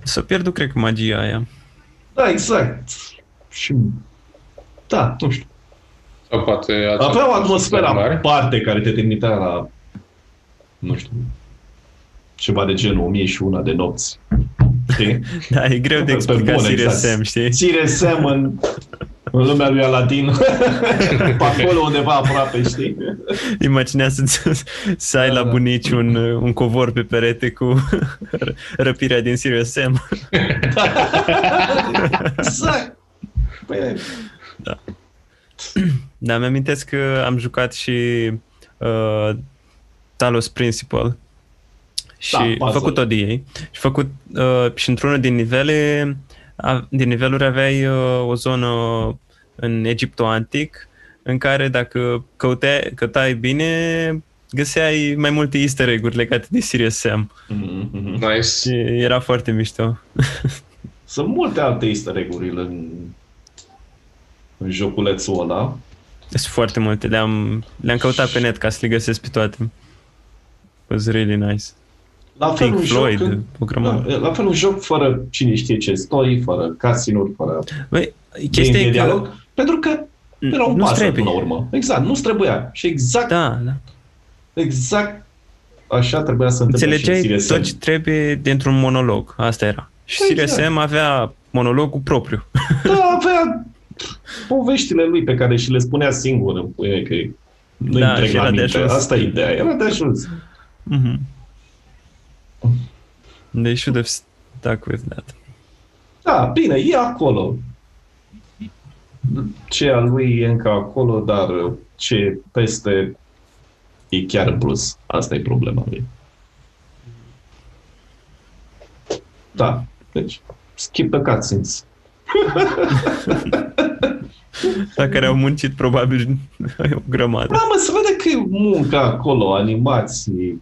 S-a pierdut, cred că, magia aia. Da, exact. Și da, nu știu. Sau poate... ați Avea o avut atmosferă mari. aparte care te trimitea la nu știu ceva de genul 1001 de nopți. Știi? Da, e greu de Pe explicat bune, Serious exact. Sam, știi? Ține Sam în, în lumea lui Aladdin. Pe acolo undeva aproape, știi? Imaginează să ai Da, la da. bunici un, un covor pe perete cu răpirea din Serious Sam. Exact. Păi, Da, mi-amintesc că am jucat și uh, Talos Principle și Da, puzzle. făcut o de ei și făcut uh, și într-unul din nivele a, din niveluri aveai uh, o zonă în Egiptul antic în care dacă căutai, căutai bine găseai mai multe easter egg-uri legate de Serious Sam. Mhm, mhm. Nice. Și era foarte mișto. Sunt multe alte easter egg-uri în, în joculețul ăla. Sunt foarte multe. Le-am, le-am căutat pe net ca să le găsesc pe toate. It was really nice. La fel Pink un Floyd, joc, o grămadă. la, la fel un joc fără cine știe ce story, fără cutscene-uri, fără Băi, chestia chestia de e că... dialog, pentru că era un nu puzzle trebuie. până la urmă. Exact, nu-ți trebuia. Și exact, Da, da. exact așa trebuia să întâmple și în Înțelegeai Serious tot Sam. ce trebuie dintr-un monolog. Asta era. Și Exact. Serious Sam avea monologul propriu. Da, avea poveștile lui pe care și le spunea singur în puie, că nu Da, da, trec și la era de minte. ajuns. Asta e ideea. Era de ajuns. Mhm. They should have stuck with that. Da, bine, e acolo. Ce al lui e încă acolo, dar ce peste e chiar în plus. Asta e problema lui. Da, deci skip the cutscenes. La care au muncit probabil o grămadă. Da, mă, se vede că e muncă acolo, animații,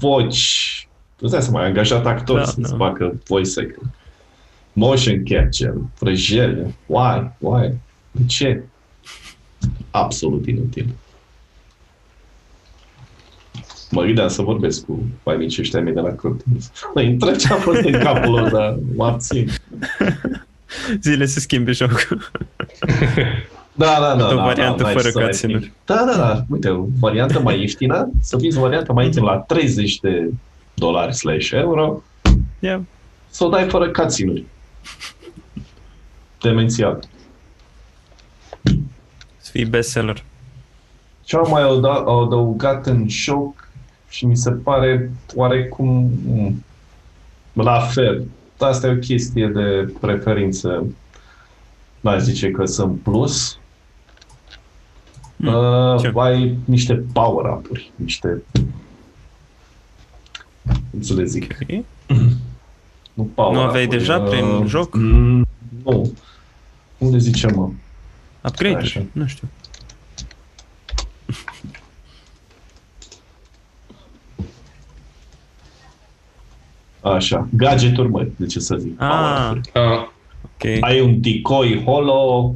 voci. Tu dai seama, ai angajat actori Da, da, să-ți da. facă voice acting. Motion capture, prăjele. Why? Why? De ce? Absolut inutil. Mă gândeam să vorbesc cu mai mici ăștia mei de la Curtis. Îi trecea pe în capul lor, dar mă abțin. Zile se schimbe jocul. Da, da, da. O da, variantă da, fără să mai cutscene-uri. fii- Da, da, da. Uite, o variantă mai ieftină, să fiți varianta mai ieftină la 30 de dolari slash euro, Yeah. să o dai fără cutscene-uri. Demențial. Să fii bestseller. Ce au mai ada- au adăugat în joc și mi se pare oarecum mm, la fel. Asta e o chestie de preferință. N-aș zice că sunt plus. Mm, Uh, ce? ai niște power-up-uri, niște... Cum să le zic? Ok. Nu, power Nu aveai deja prin joc? Mm, nu. Cum le zicem, mă? Upgrade Așa. Nu știu. Așa, gadgeturi, mă, de ce să zic? Ah. Power-up-uri. Ah, Ok. Ai un decoy holo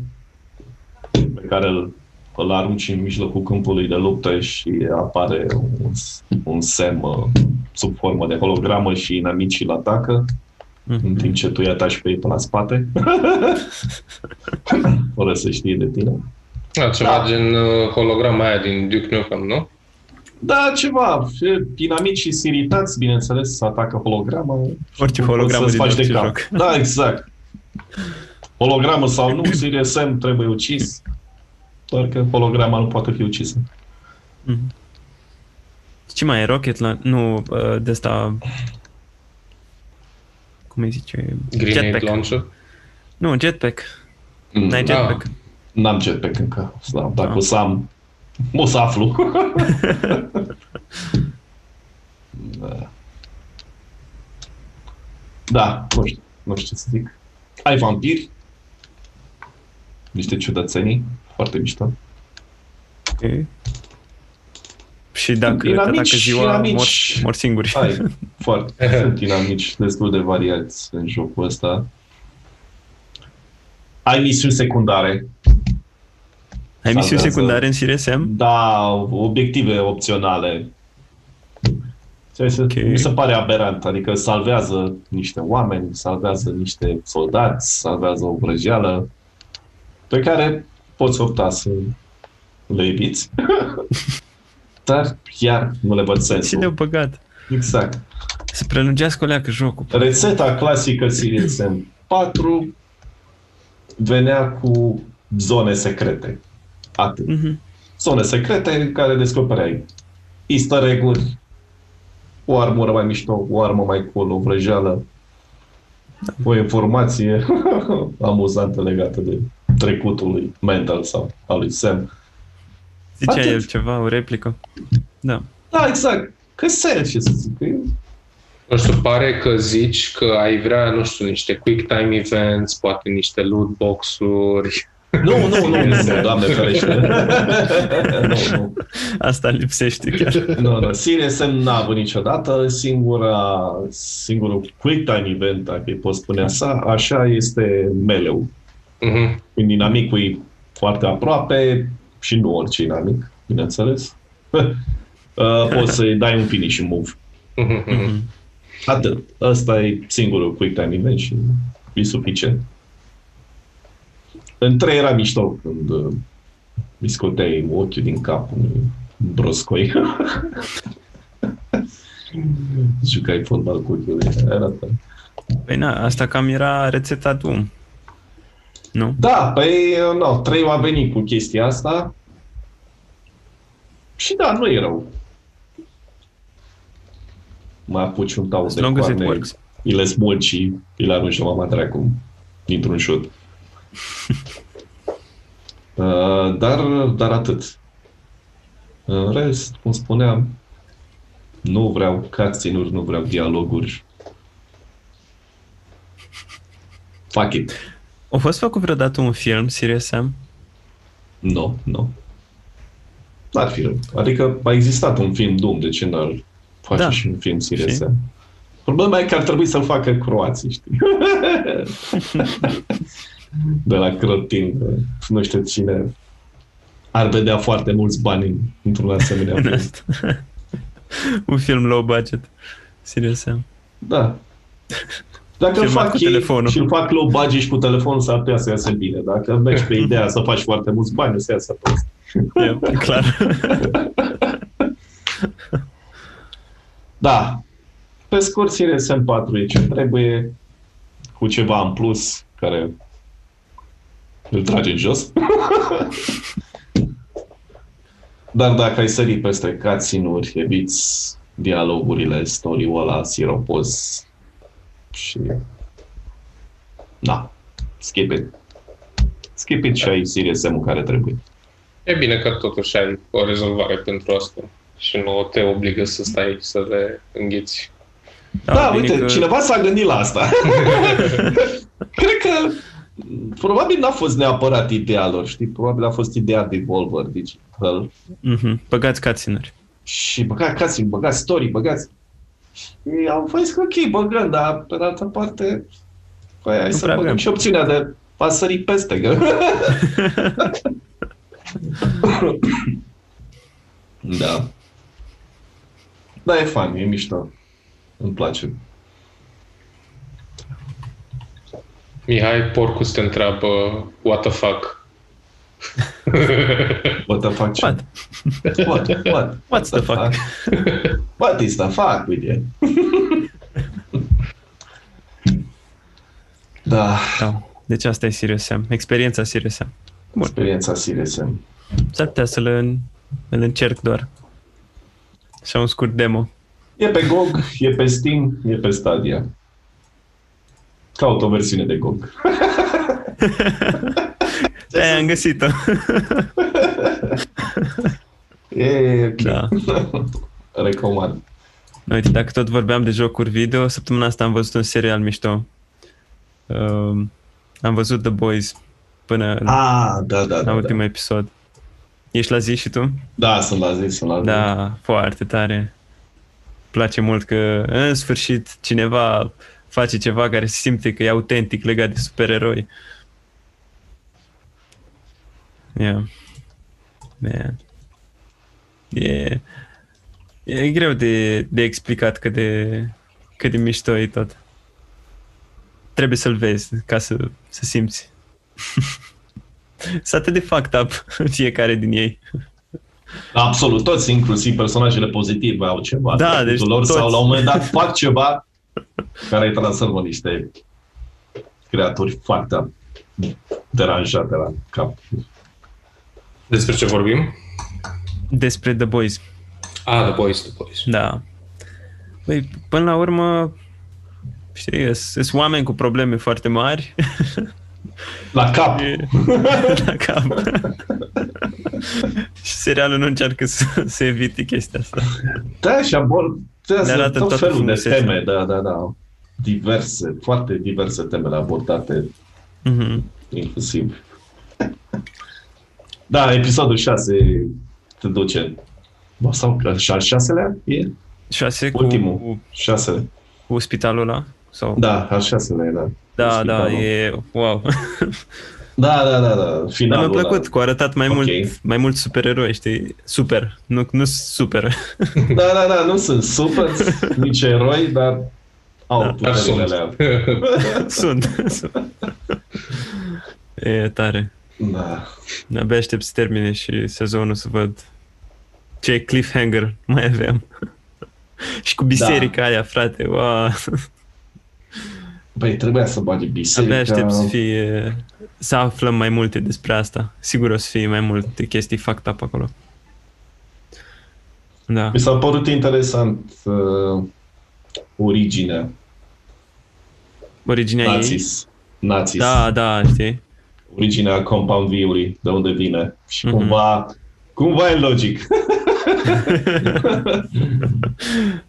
pe care îl, îl arunci în mijlocul câmpului de luptă și apare un, un sem uh, sub formă de hologramă și inamicii îl atacă în Mhm. timp ce tu îi ataci pe ei pe la spate fără să știe de tine. da, ceva Da. gen uh, holograma aia din Duke Nukem, nu? Da, ceva. Inamicii sunt iritați, bineînțeles, să atacă holograma. Orice Nu poți hologramă să-ți din faci de orice cap. joc. Da, exact. Hologramă sau nu, Sirius Sam trebuie ucis. Doar că holograma nu poate fi ucisă. Mhm. Ce mai e? Rocket la... Nu, uh, de asta... Cum îi zice? Grenade jetpack. launcher. Nu, jetpack. N-ai Da. jetpack. N-am jetpack încă. Da, dacă Da. o să am, o să aflu. da. da, nu știu. Nu știu ce să zic. Ai vampiri. Niște ciudățenii. Foarte mișto. Ok. Și dacă te Inamici, atacă ziua, inamici. mor, mor singuri. Ai, foarte. Sunt dinamici destul de variați în jocul ăsta. Ai misiuni secundare. Ai misiuni Salvează. secundare în Serious Sam? Da, obiective opționale. Ceea ce Ok. Mi se pare aberant, adică salvează niște oameni, salvează niște soldați, salvează o vrăjeală pe care poți opta să le eviți. Dar chiar nu le văd Și le-au sensul. băgat. Exact. Să prelungească o leacă jocul. Rețeta clasică Serious Sam 4 venea cu zone secrete. Atât. Mhm. zone secrete în care descopereai easter egg-uri, o armură mai mișto, o armă mai cool, o vrăjeală, o informație amuzantă legată de trecutul lui Mendel sau al lui Sam. Zicea Atât. el ceva, o replică. Da. Da, exact. Că ser, ce să zic. că e- Nu știu, pare că zici că ai vrea, nu știu, niște quick time events, poate niște loot box-uri. Nu, nu, nu, nu, doamne ferește. nu, nu. Asta lipsește chiar. Nu, nu, Serious Sam n-a avut niciodată. Singura, singurul quick time event, dacă îi pot spune așa, așa este meleu. Mhm. Când dinamicul e foarte aproape și nu orice inamic, bineînțeles. Uh, poți să-i dai un finish move. Mhm, mhm. Atât. Ăsta e singurul quick time event și e suficient. În trei era mișto când uh, mi scoteai ochiul din cap unui broscoi. Jucai fotbal cu ochiul. Era tare. Păi na, asta cam era rețeta Doom. Nu? Da, păi, no, trei a venit cu chestia asta. Și da, nu e rău. Mai apuci un tau As de long as it coarne, works. îi le smulgi și îi le arunci la mama dracu dintr-un șut. Uh, dar, dar atât. În rest, cum spuneam, nu vreau cutscene-uri, nu vreau dialoguri. Fuck it. A fost făcut vreodată un film, Serious Sam? Nu, nu. N-ar fi rău. Adică a existat un film Doom, de ce n-ar face Da. și un film serios? Și? Problema e că ar trebui să-l facă croații, știi? de la Crotin, de, nu știu cine ar vedea foarte mulți bani în- într-un asemenea În film. asta. un film low budget. Serious Sam. Da. Dacă îl Filmat fac cu ei telefonul. și îl fac low budget și cu telefonul, s-ar putea să iasă bine. Dacă mergi pe ideea să faci foarte mulți bani, o să iasă prost. E clar. Da. Pe scurt, Series M4 e ce trebuie, cu ceva în plus, care îl trage în jos. Dar dacă ai sări peste cutscene-uri, eviți dialogurile, story-ul ăla, siropos și... Da. Skip it. Skip it și ai Series M care trebuie. E bine că totuși ai o rezolvare pentru asta și nu te obligă să stai să le înghiți. Da, bine uite, că- cineva s-a gândit la asta. Cred că probabil n-a fost neapărat ideea lor, știi? Probabil a fost ideea Devolver Digital. Mhm. Băgați cutscene-uri. Și băgați casting, băgați story, băgați... Ei au fost că ok, băgăm, dar pe de altă parte păi, hai Nu să prea băgăm avem. și opțiunea de a sări peste. Că... da. Da, e fan, e mișto. Îmi place. Mihai Porcus te întreabă what the fuck. What the fuck? ce? What? What? What? What's the fuck? What is the fuck with you? da, Da. Deci asta e Serious Sam. Experiența Serious Sam. Bun. experiența Serious Sam. S-ar putea să-l în, îl încerc doar. Așa un scurt demo. E pe GOG, e pe Steam, e pe Stadia. Caut o versiune de GOG. Da, am găsit-o. E ok. da. Recomand. Uite, dacă tot vorbeam de jocuri video, săptămâna asta am văzut un serial mișto. Uh, am văzut The Boys până Ah, da, da, la da. ultimul Da, episod. Ești la zi și tu? da sunt la zi, sunt la zi. Da, foarte tare. Place mult că în sfârșit cineva face ceva care se simte că e autentic legat de supereroi. Yeah. Man. E, e greu de, de explicat cât de, cât de mișto e tot. Trebuie să-l vezi ca să, să simți. Sunt atât de fucked up fiecare din ei. Absolut, toți, inclusiv personajele pozitive, au ceva. Da, trecutul deci lor, toți. sau la un moment dat fac ceva care îi transformă niște creaturi foarte deranjate la cap. Despre ce vorbim? Despre The Boys. Ah, The Boys, The Boys. Da. Păi, până la urmă, știi, sunt oameni cu probleme foarte mari La cap. E- la cap. și serialul nu încearcă să, să evite chestia asta. Da, și abordează Ne arată tot toată felul de frumusețea. teme, da, da, da. Diverse, foarte diverse temele abordate, Mhm. inclusiv Da, episodul 6 te duce. Bă, sau și al șaselea e? 6 cu, Ultimul. cu, Șasele. cu spitalul ăla? Sau? Da, al șaselea e, da. da, da, spitalul. e wow. Da, da, da, da. Dar Finalul mi-a plăcut, ăla. cu arătat mai Ok. mult mai mult supereroi, știi? Super, nu, nu super. Da, da, da, nu sunt super, nici eroi, dar au Da, Dar puterile sunt. alea. sunt. sunt. E tare. Da. Abia aștept să termine și sezonul să văd ce cliffhanger mai avem. și cu biserica aia, frate, wow. Păi trebuia să bagi biserica. Abia aștept să fie să aflăm mai multe despre asta. Sigur o să fie mai multe chestii fucked up acolo. Da. Mi s-a părut interesant uh, originea Originea ei. Nazis. Nazis. Da, da, știi? Originea Compound V-ului, de unde vine. Și Mhm. cumva, cumva e logic.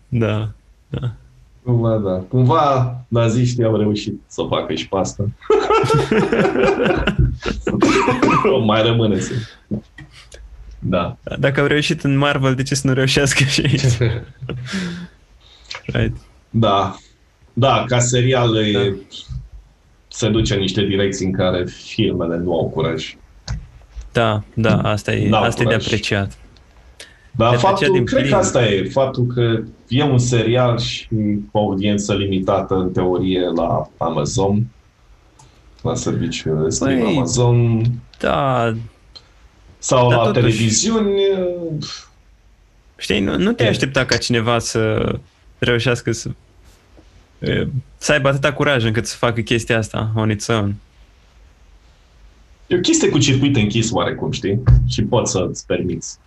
Da. Cumva, da. Cumva naziștii au reușit să facă și pe asta. o mai rămâne să... Da. Dacă au reușit în Marvel, de ce să nu reușească și aici? Right. Da. Da, ca serial e, se duce în niște direcții în care filmele nu au curaj. Da, da, asta e, N-au asta e de curaj. apreciat. Dar De aceea, faptul, din cred plin- că asta e, faptul că e un serial și cu audiență limitată în teorie la Amazon, la serviciul de stream Păi, Amazon Da, sau dar la totuși- televiziuni. știi, nu, nu te E. aștepta ca cineva să reușească să e, să aibă atâta curaj încât să facă chestia asta on its own. E o chestie cu circuit închis oarecum, știi? Și poți să-ți permiți.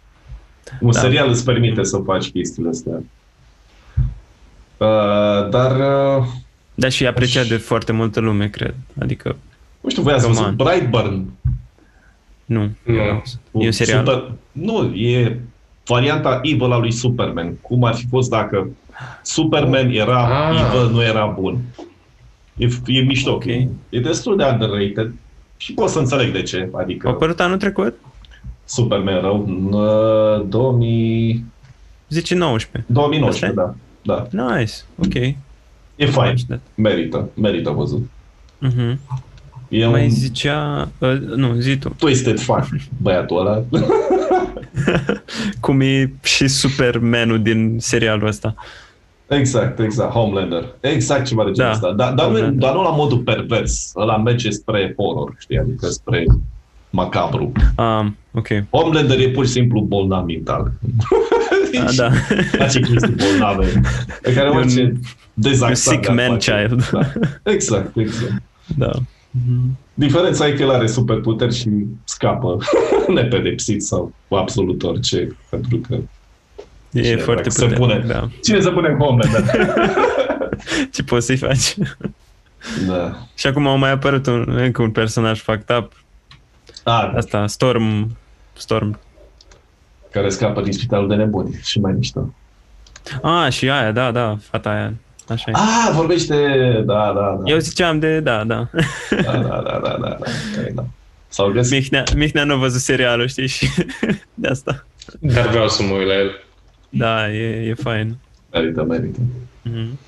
Un Da. serial îți permite să faci chestiile astea. Uh, dar, uh, Dar și e apreciat Aș- de foarte multă lume, cred. Adică, nu știu, voi ați Come văzut on. Brightburn? Nu. nu. E un serial? Super... Nu, e varianta evil a lui Superman. Cum ar fi fost dacă Superman era Ah. evil, nu era bun. E, e mișto. Ok. E destul de underrated și pot să înțeleg de ce. Adică A apărut anul trecut? Superman rău în uh, 2000... Zice 19. 2019, Asta da. Da. Nice, ok. E fain. Da. Merită. Merită văzut. Mhm. E Mai un zicea... Uh, nu, zi tu. twisted fan, băiatul ăla. Cum e și Supermanul din serialul ăsta. Exact, exact. Homelander. Exact ceva de genul Da, ăsta. Dar, dar, nu, Homelander. dar nu la modul pervers. Ăla merge spre horror, știi? Adică spre macabru. Um, ok. Homelander e pur și simplu bolnav mental. A, da. Face chestii bolnave. Pe care E un- orice Un dezaxat sick le-ar man face. child. Da. Exact, exact. da. Diferența e că el are superputeri și scapă nepedepsit sau absolut orice, pentru că E Cine foarte dacă se puternic. pune. Da. cine se pune în Homelander? Ce poți să-i faci? da. și acum au mai apărut un, încă un personaj fucked up. A, Asta, Storm. Storm. care scapă din spitalul de nebuni și mai mișto. Ah, și aia, da, da, fata aia. Așa e. Ah, vorbește, da, da, da. Eu ziceam de, da, da. Da, da, da, da, da, da. da. S-au găsit. Mihnea, Mihnea nu a văzut serialul, știi, și de asta. Dar vreau să mă uit la el. Da, e, e fain. Merită, merită. Mhm.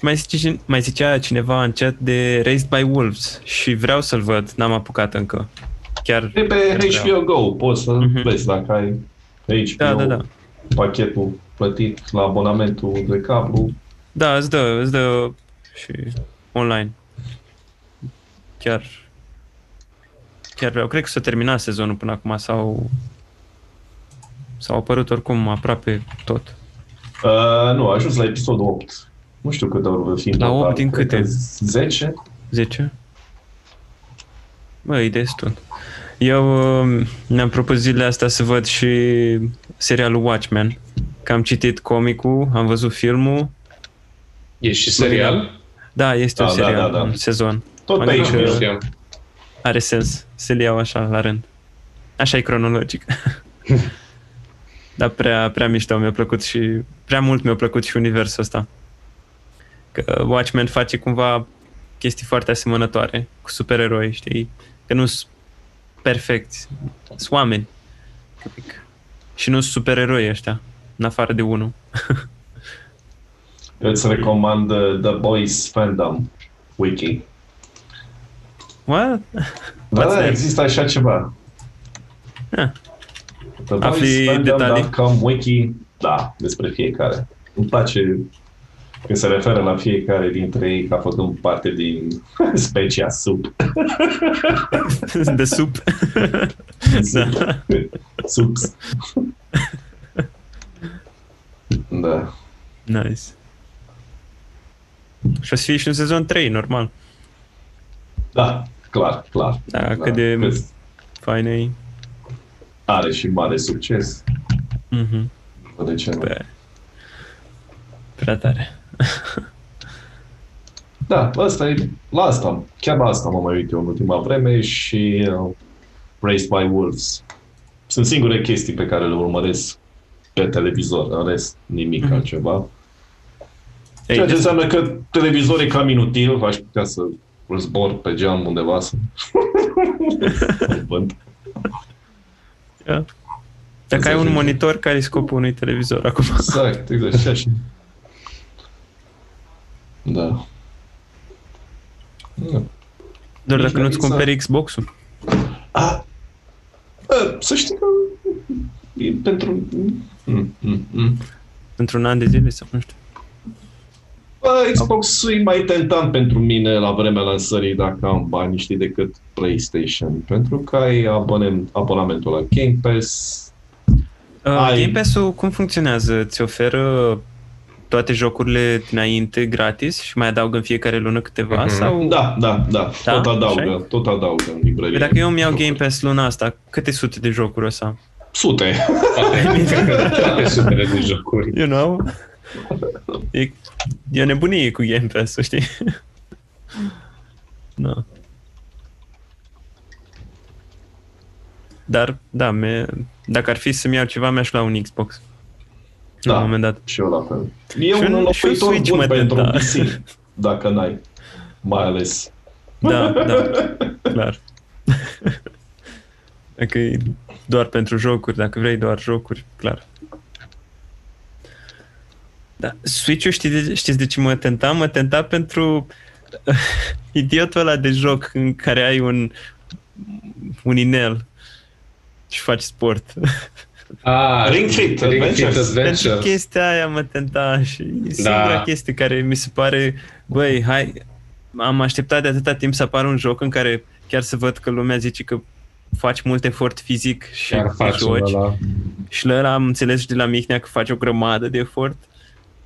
Mai, zice, mai zicea cineva în chat de Raised by Wolves și vreau să-l văd, n-am apucat încă. Chiar, E pe chiar vreau. HBO Go, poți să Mhm. vezi dacă ai pe HBO Da, da, da. pachetul plătit la abonamentul de cablu. Da, îți dă, îți dă și online. Chiar, chiar vreau. Cred că s-a terminat sezonul până acum sau s-au apărut oricum aproape tot. Uh, nu, a ajuns la episodul 8. Nu știu câte ori vor fi în La total. 8 din Cred câte? că 10? 10? Bă, e destul. Eu uh, mi-am propus zilele astea să văd și serialul Watchmen. Că am citit comicul, am văzut filmul. E și serial? Da, este Da, un da, serial, da, da. un sezon. Tot pe Adică- HBO. Nu știam. Are sens să le iau așa la rând. Așa e cronologic. Dar prea, prea mișto mi-a plăcut și prea mult mi-a plăcut și universul ăsta. Că Watchmen face cumva chestii foarte asemănătoare cu supereroi, știi? Că nu perfecti. Sunt oameni. Și nu sunt supereroi ăștia, în afară de unul. Îți recomand uh, The Boys Fandom Wiki. What? Da, What's da, that? există așa ceva. Ah. The Afli boysfandom.com wiki, da, despre fiecare. Îmi place când se referă la fiecare dintre ei ca făcând parte din specia sub. De sub. da. Subs. Da. Nice. Și o să fie și un sezon 3, normal. Da, clar, clar. Da, cât de Că fain e. Are și mare succes. Mhm. De ce nu? Bă. Prea tare. Da, asta e, la asta, chiar la asta mă mai uit eu în ultima vreme și uh, Raised by Wolves. Sunt singure chestii pe care le urmăresc pe televizor, în rest nimic Mhm. altceva. Ei, Ceea ce des- înseamnă că televizorul e cam inutil, aș putea să îl zbor pe geam undeva să îl vând. da. Dacă ai un Înțeleg. monitor, care e scopul unui televizor acum? Exact, exact, și așa. Da. Da. Doar Nici dacă nu-ți Melissa. cumperi Xbox-ul. A, a, să știi că e pentru... Mm, mm, mm. Într-un an de zile sau nu știu. Bă, Xbox e mai tentant pentru mine la vremea lansării dacă am bani, știi, decât PlayStation. Pentru că ai abonem, abonamentul la Game Pass. Uh, Ai- Game Pass-ul cum funcționează? Ți oferă toate jocurile dinainte gratis și mai adaugă în fiecare lună câteva? Mhm. Sau... Da, da, da, Da? tot adaugă, Așa tot adaugă în librărie. Păi dacă eu îmi iau Game Pass luna asta, câte sute de jocuri o să am? Sute. Toate, toate supere de jocuri. You know? E, e o nebunie cu Game Pass, știi? da. Dar, da, me, dacă ar fi să-mi iau ceva, mi-aș lua un Xbox. La Da. un moment dat. Și eu la fel. E Și un un- și un înlocuitor Switch bun mă pentru tenta. PC, dacă n-ai. Mai ales. Da, da, clar. Dacă e doar pentru jocuri, dacă vrei doar jocuri, clar. Da, Switch-ul știi de, știți de ce mă tenta? Mă tenta pentru idiotul ăla de joc în care ai un un inel și faci sport. Ah, Ring Fit Ring Fit Adventures. Pentru Adventure. chestia aia mă tenta și e singura Da. chestie care mi se pare, băi, hai, am așteptat de atâta timp să apară un joc în care chiar să văd că lumea zice că faci mult efort fizic și Chiar faci joci. ăla. Și la ăla am înțeles și de la Mihnea că face o grămadă de efort.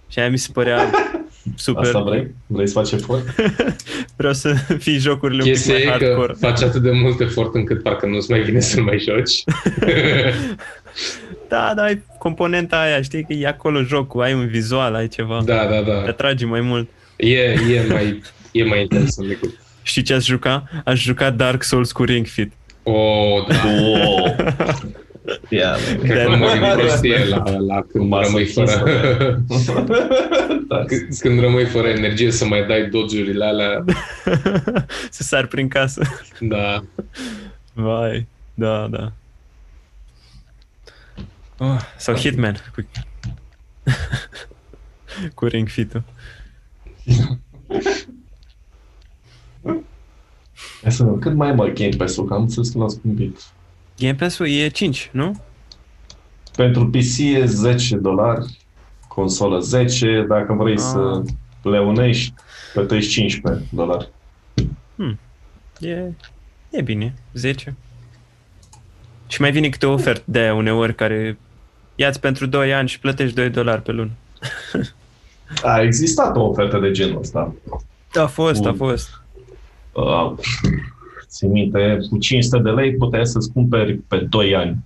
Și aia mi se părea super. Asta vrei? Vrei să faci efort? Vreau să fii jocurile un pic Chestia mai e că hardcore. faci atât de mult efort încât parcă nu-ți mai vine să-l mai joci. Da, da, ai componenta aia, știi că e acolo jocul, ai un vizual, ai ceva. da, da, Te da. atrage mai mult. E, e mai, e mai interesant decât... Știi ce aș juca? Aș juca Dark Souls cu Ring Fit. Oh, da. Oh. Ia, Cred că Da. mă din prostie la, la când Masă rămâi fără... da. C- când rămâi fără energie să mai dai dodge-urile alea, să sar prin casă. da. Vai, da, da. Oh, sau Hitman cu, cu Ring Fit-ul. Hai să vedem, cât mai e mă Game Pass-ul? Că am înțeles că l-am scumpit. Game Pass-ul e 5, nu? Pentru PC e 10 dolari, consolă 10, dacă vrei Ah. să le unești, plătești 15 dolari. E, e bine, 10. Și mai vine câte o ofertă de aia uneori care ia-ți pentru 2 ani și plătești 2 dolari pe lună. A existat o ofertă de genul ăsta. A fost, a Bun. fost. Uh, țin minte, cu 500 de lei puteai să-ți cumperi pe 2 ani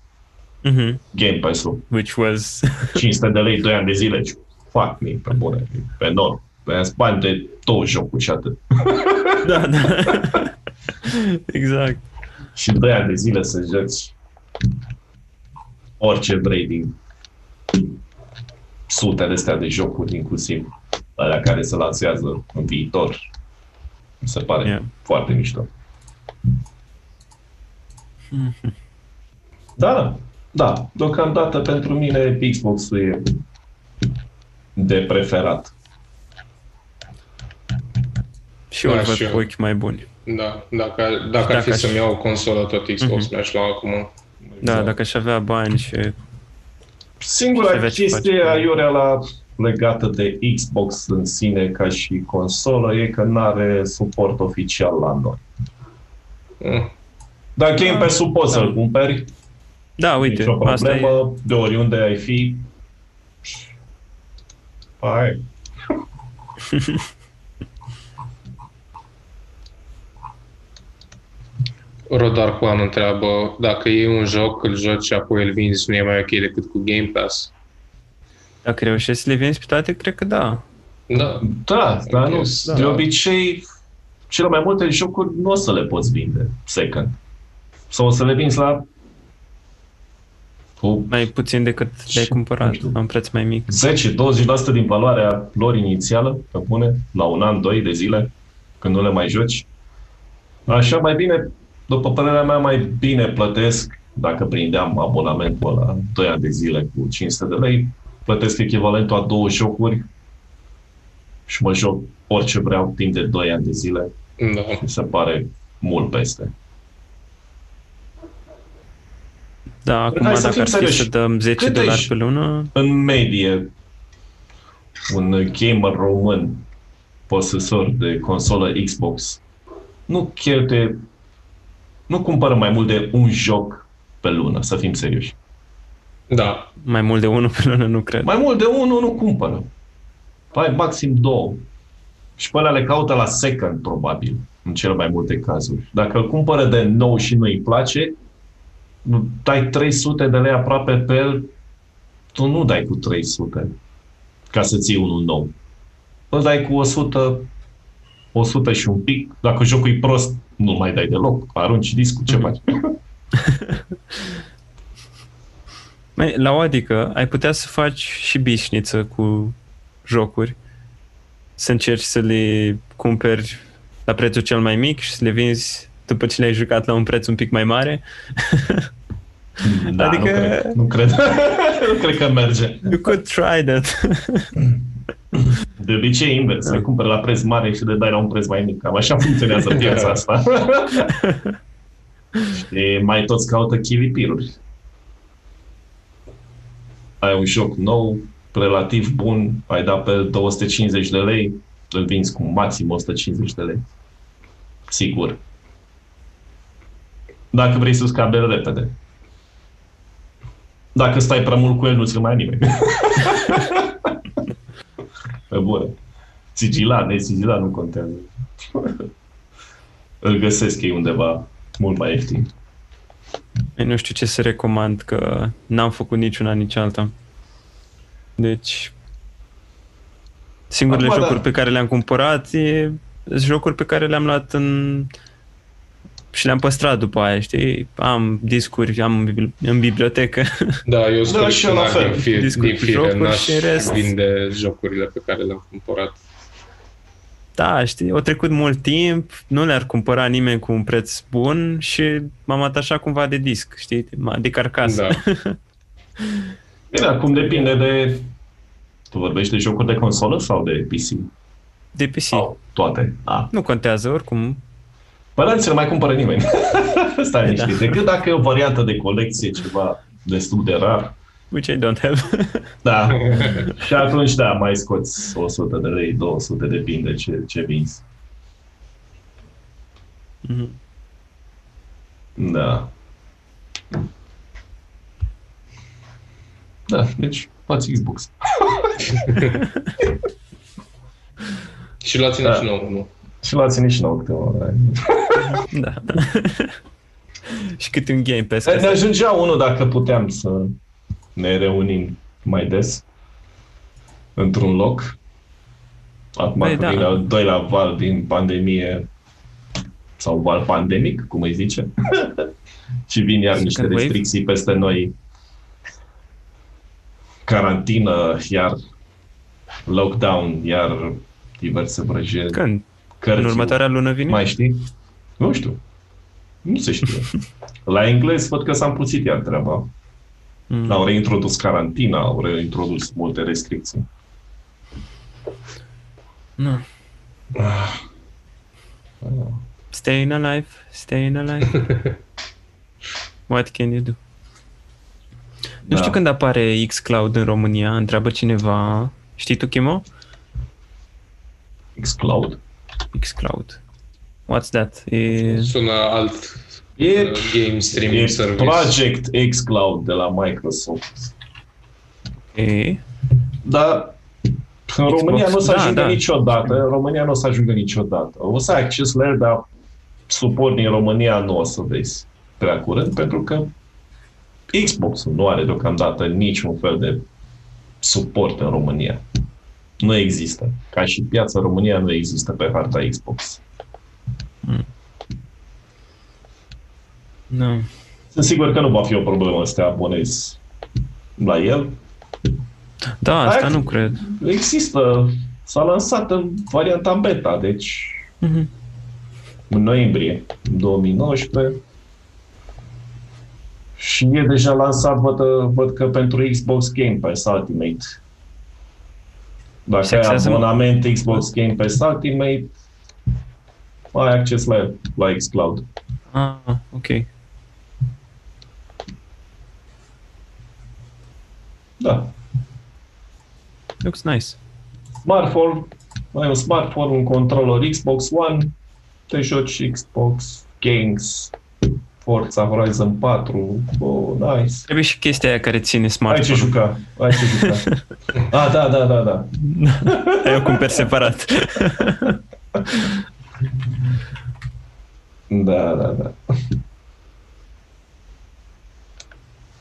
Mhm. Game Pass-ul. Which was... 500 de lei, 2 ani de zile. Și, Fuck me, pe bune, e pe enorm. Pe bani de două jocuri și atât. da, da. exact. Și 2 ani de zile să joci orice vrei din sute de astea de jocuri, inclusiv alea care se lansează în viitor. Mi se pare Yeah. foarte mișto. Da, da. Da, deocamdată pentru mine Xbox-ul e de preferat. Și eu Da, îl văd și eu. cu ochi mai buni. Da, dacă, dacă ar dacă fi aș- să-mi iau o consolă, tot Xbox Mhm. mi-aș lua acum. Da, dacă aș avea bani și... Singura Și avea ce chestie face. aiurea la legată de Xbox în sine ca și consolă e că nu are suport oficial la noi. Mm. Dar Game Pass-ul poți Da. să-l cumperi, Da, uite, nicio asta e... problemă, de oriunde ai fi. Hai. Rodar Juan întreabă dacă e un joc, îl joci și apoi îl vinzi, nu e mai ok decât cu Game Pass. Dacă reușești să le vinzi pe toate, cred că da. Da, Da, dar nu. Yes, De da. obicei, cele mai multe jocuri nu o să le poți vinde second. Sau o să le vinzi la cu Mai puțin decât le-ai Și- cumpărat, nu știu. la un preț mai mic. 10-20% din valoarea lor inițială, pe bune, la un an, doi de zile, când nu le mai joci. Așa mai bine, după părerea mea, mai bine plătesc, dacă prindeam abonamentul la 2 ani de zile cu 500 de lei, plătesc echivalentul a două jocuri și mă joc orice vreau timp de 2 ani de zile. da. Mi se pare mult peste. Da, acum Hai să dacă fim ar fi serioși. să dăm 10 Cât dolari ești? pe lună, În medie, un gamer român posesor de consolă Xbox nu cheltuie, nu cumpără mai mult de un joc pe lună, să fim serioși. Da, mai mult de unul pe lună nu cred. Mai mult de unul nu cumpără. Ai maxim două. Și pe alea le caută la second, probabil, în cele mai multe cazuri. Dacă îl cumpără de nou și nu îi place, nu- dai 300 de lei aproape pe el, tu nu dai cu 300 ca să ții unul nou. Îl dai cu 100, 100 și un pic. Dacă jocul e prost, nu mai dai deloc. Arunci discul, ce faci? Mai, la o adică ai putea să faci și bișniță cu jocuri, să încerci să le cumperi la prețul cel mai mic și să le vinzi după ce le-ai jucat la un preț un pic mai mare. Da, Adică- nu cred. Nu cred, nu cred că merge. You could try that. De obicei invers, le cumperi la preț mare și le dai la un preț mai mic. Cam așa funcționează piața asta. și mai toți caută chilipiruri. Ai un joc nou, relativ bun, ai dat pe 250 de lei, îl vinzi cu maxim 150 de lei. Sigur. Dacă vrei să scapi repede. Dacă stai prea mult cu el, nu ți-l mai ia nimeni. Pe bune. Sigilat, nesigilat nu contează. Îl găsesc ei undeva mult mai ieftin. Ei, Nu știu ce să recomand, că n-am făcut niciuna, nici alta. Deci, singurele Acum, jocuri da. pe care le-am cumpărat e sunt jocuri pe care le-am luat în și le-am păstrat după aia, știi? Am discuri, am în bibli- în bibliotecă. da, eu sunt Da, și eu la colecționar fel. din, fie, Discut din cu fire, jocuri n-aș și în rest. vinde jocurile pe care le-am cumpărat. Da, știi, au trecut mult timp, nu le-ar cumpăra nimeni cu un preț bun și m-am atașat cumva de disc, știi, de carcasă. Da. Bine, acum depinde de... Tu vorbești de jocuri de consolă sau de PC? De PC. Sau toate? A. Nu contează, oricum. Păi da, ți le mai cumpără nimeni. Stai Da. liniștit. Decât dacă e o variantă de colecție, ceva destul de rar. Which I don't have. Da. și atunci, da, mai scoți 100 de lei, 200, depinde ce, ce vinzi. Mhm. Da. Da, deci faci Xbox. Și luați-ne Da. și nouă, nu? Și luați nici nou câteva. Da. și cât un Game Pass. Ne ca să- ajungea unul dacă puteam să ne reunim mai des într-un loc. Acum Păi, că da. vine al doilea val din pandemie sau val pandemic, cum îi zice, și vin iar Second niște wave? restricții peste noi, carantină, iar lockdown, iar diverse vrăjeli, Când? În curfew. următoarea lună vine? Mai știi? Nu știu. Nu se știe. La englez văd că s-a împuțit iar treaba. Mm. Au reintrodus carantina, au reintrodus multe restricții. No. Staying alive, staying alive. What can you do? Nu Da. știu când apare xCloud în România, întreabă cineva. Știi tu, Chimo? Xcloud. xCloud. What's that? E... Sună alt E, uh, game streaming e service. Project Xcloud de la Microsoft. e... Dar în Xbox. România nu o să Da, ajungă da. niciodată. În România nu o să ajungă niciodată. O să ai acces la el, dar suport din România nu o să vezi prea curând, pentru că Xbox nu are deocamdată niciun fel de suport în România. Nu există. Ca și piața în România nu există pe harta Xbox. Nu. Sunt sigur că nu va fi o problemă să te abonezi la el. Da, asta Hai. nu cred. Există, s-a lansat în varianta beta, deci Mhm. în noiembrie 2019 și e deja lansat, văd, văd că pentru Xbox Game Pass Ultimate. Dacă Se ai axează- abonament Xbox Game Pass Ultimate, ai acces la el, la xCloud. Ah, ok. Da. Looks nice. Smartphone, ai un smartphone, un controller Xbox One, te joci Xbox Games, Forza Horizon 4, oh, nice. Trebuie și chestia aia care ține Ai ce smartphone. juca, ai ce juca. ah, da, da, da, da. Ai o cumperi separat. Da, da, da.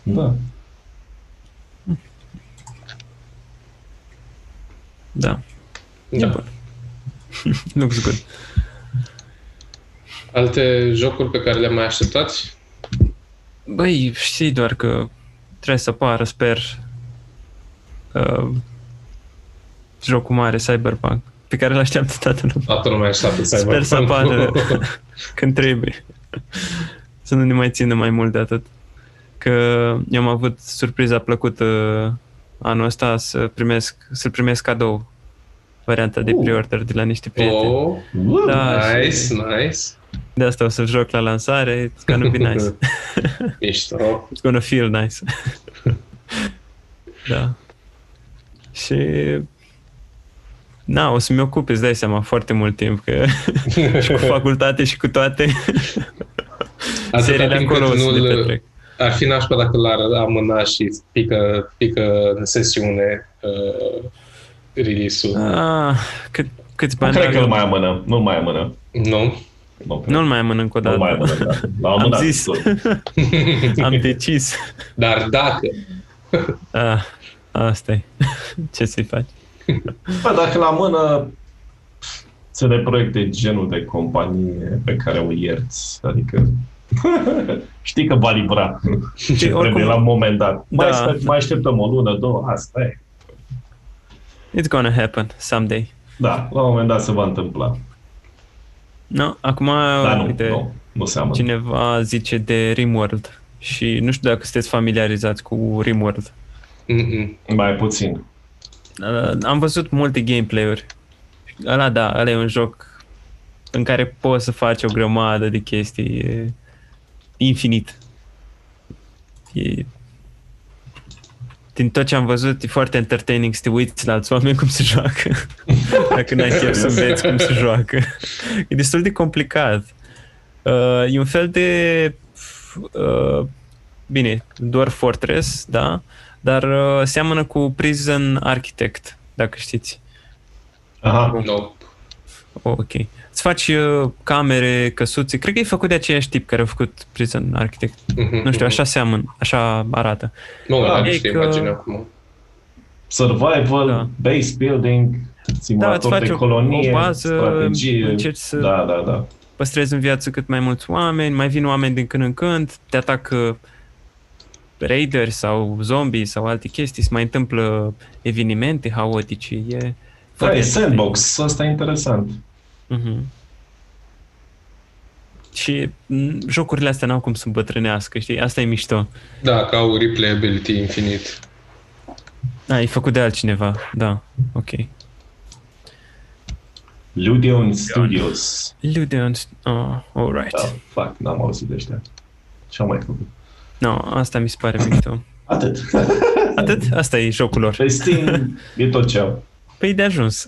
Da. da. Da. Looks good. Alte jocuri pe care le-am mai așteptat? Băi, știi doar că trebuie să apară, sper, uh, jocul mare, Cyberpunk, pe care l-așteaptă toată lumea. Toată lumea așteaptă să Sper să apară când trebuie. Să nu ne mai țină mai mult de atât. Că eu am avut surpriza plăcută anul ăsta să primesc, să-l primesc cadou varianta de Uh. pre-order de la niște prieteni. Oh, Uh, Da. nice, și- nice. De asta o să joc la lansare. It's gonna be nice. Mișto. It's gonna feel nice. da. Și Na, o să-mi ocup, îți dai seama, foarte mult timp, că și cu facultate și cu toate Atâta seriile timp acolo o cât să le nu-l- petrec. Ar fi nașpa dacă l-ar amâna și pică, pică în sesiune uh, release-ul. Ah, cât, câți Nu bani cred că are? îl mai amână. Nu mai amână. Nu? Nu, cred. Nu-l mai amân încă o Nu mai dată. amână, da. L-a Am amânat. zis. tot. Am decis. Dar dacă... Ah, asta e. Ce să-i faci? Bă, dacă la mână se de proiecte genul de companie pe care o ierți, adică știi că va livra ce oricum- trebuie la un moment dat. Mai, Da. aștept, mai așteptăm o lună, două, asta e. It's gonna happen someday. Da, la un moment dat se va întâmpla. No, acum, Dar nu, uite, nu, nu seamănă. cineva zice de Rimworld și nu știu dacă sunteți familiarizați cu Rimworld. Mm-mm. Mai puțin. Uh, am văzut multe gameplay-uri. Ăla da, ăla e un joc în care poți să faci o grămadă de chestii. E infinit. E... Din tot ce am văzut, e foarte entertaining să te uiți la alți oameni cum se joacă. Dacă n-ai chef să înveți cum se joacă. E destul de complicat. Uh, e un fel de... Uh, bine, doar Fortress, da? Dar uh, seamănă cu Prison Architect, dacă știți. Aha, No. Oh, ok. Îți faci uh, camere, căsuțe. Cred că e făcut de aceeași tip care a făcut Prison Architect. Mhm, Nu știu, mhm. așa seamănă, așa arată. Nu, Ah, am e știu că- imagine acum. survival, Da. base building, Da, îți simulator faci de o, colonie, o bază, strategie. încerci să Da, da, da. păstrezi în viață cât mai mulți oameni, mai vin oameni din când în când, te atacă raideri sau zombie sau alte chestii, se mai întâmplă evenimente haotice, e Da, foarte e sandbox, asta e interesant. Mhm. Și m, jocurile astea n-au cum să îmbătrânească, știi? Asta e mișto. Da, că au replayability infinit. A, e făcut de altcineva, da, ok. Ludeon Studios. Ludeon, oh, alright. Da, fac, n-am auzit de ăștia. Ce-am mai făcut? No, asta mi se pare mișto. Atât. Atât? Asta e jocul lor. Pe Steam e tot ce au. Păi de ajuns.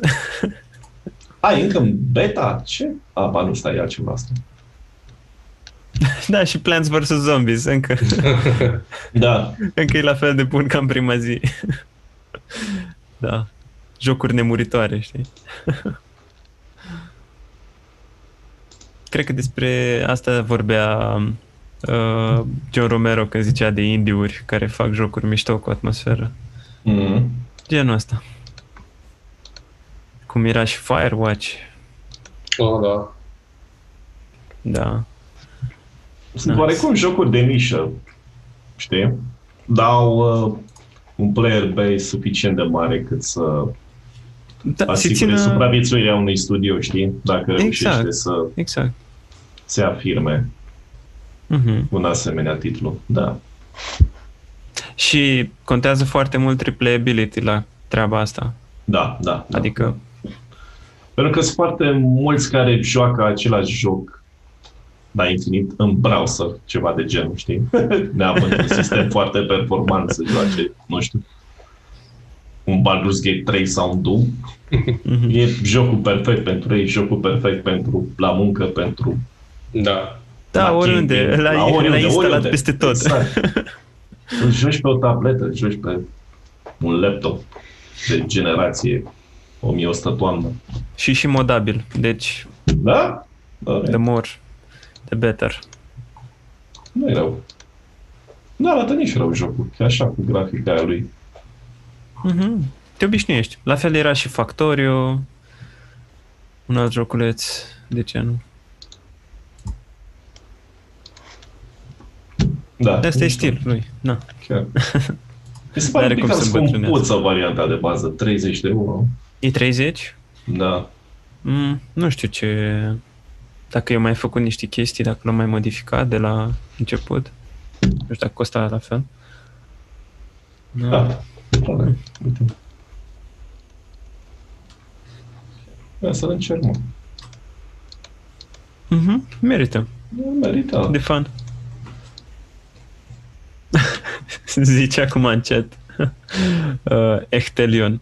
Ai încă în beta? Ce? A, ba nu, stai, e altceva asta. da, și Plants vs. Zombies, încă, Da. încă e la fel de bun ca în prima zi. da. Jocuri nemuritoare, știi? Cred că despre asta vorbea uh, John Romero când zicea de indie-uri care fac jocuri mișto cu atmosferă. Mm. Genul ăsta. Cum era și Firewatch. Oh, da. Sunt Da. Nice. oarecum jocuri de nișă, știi? Dau uh, un player base suficient de mare cât să da se asigure țină... supraviețuirea unui studio, știi? Dacă reușește Exact. să Exact. se afirme Mhm. un asemenea titlu. Da. Și contează foarte mult replayability la treaba asta. Da, da. da. Adică, Pentru că sunt foarte mulți care joacă același joc la infinit în browser, ceva de genul, știi? Neapărat un sistem foarte performant să joace, nu știu, un Baldur's Gate 3 sau un Doom. mhm. E jocul perfect pentru ei, jocul perfect pentru la muncă, pentru Da. da, la oriunde, camping, l-ai, la oriunde, l-ai instalat oriunde. peste tot. Exact. Îl joci pe o tabletă, îl joci pe un laptop de generație 1100 toamnă. Și și modabil, deci Da? Da, the more, the better. nu e rău. Nu arată nici rău jocul, e așa cu grafica aia lui. Mhm. Te obișnuiești. La fel era și Factorio, un alt joculeț, de ce nu? Da. Asta e nu știu, stil lui. Na. Chiar. Mi se pare N-are un pic cum cam să îmbătrânească. scumpuță varianta de bază, 30 de euro. E 30? Da. Mm, nu știu ce... Dacă eu mai făcut niște chestii, dacă l-am mai modificat de la început. Nu știu dacă costa la fel. Da. da. Uite. Ia să-l încerc, mă. Mhm, merită. Nu merită. De fan. Zice acum în chat. uh, Echtelion.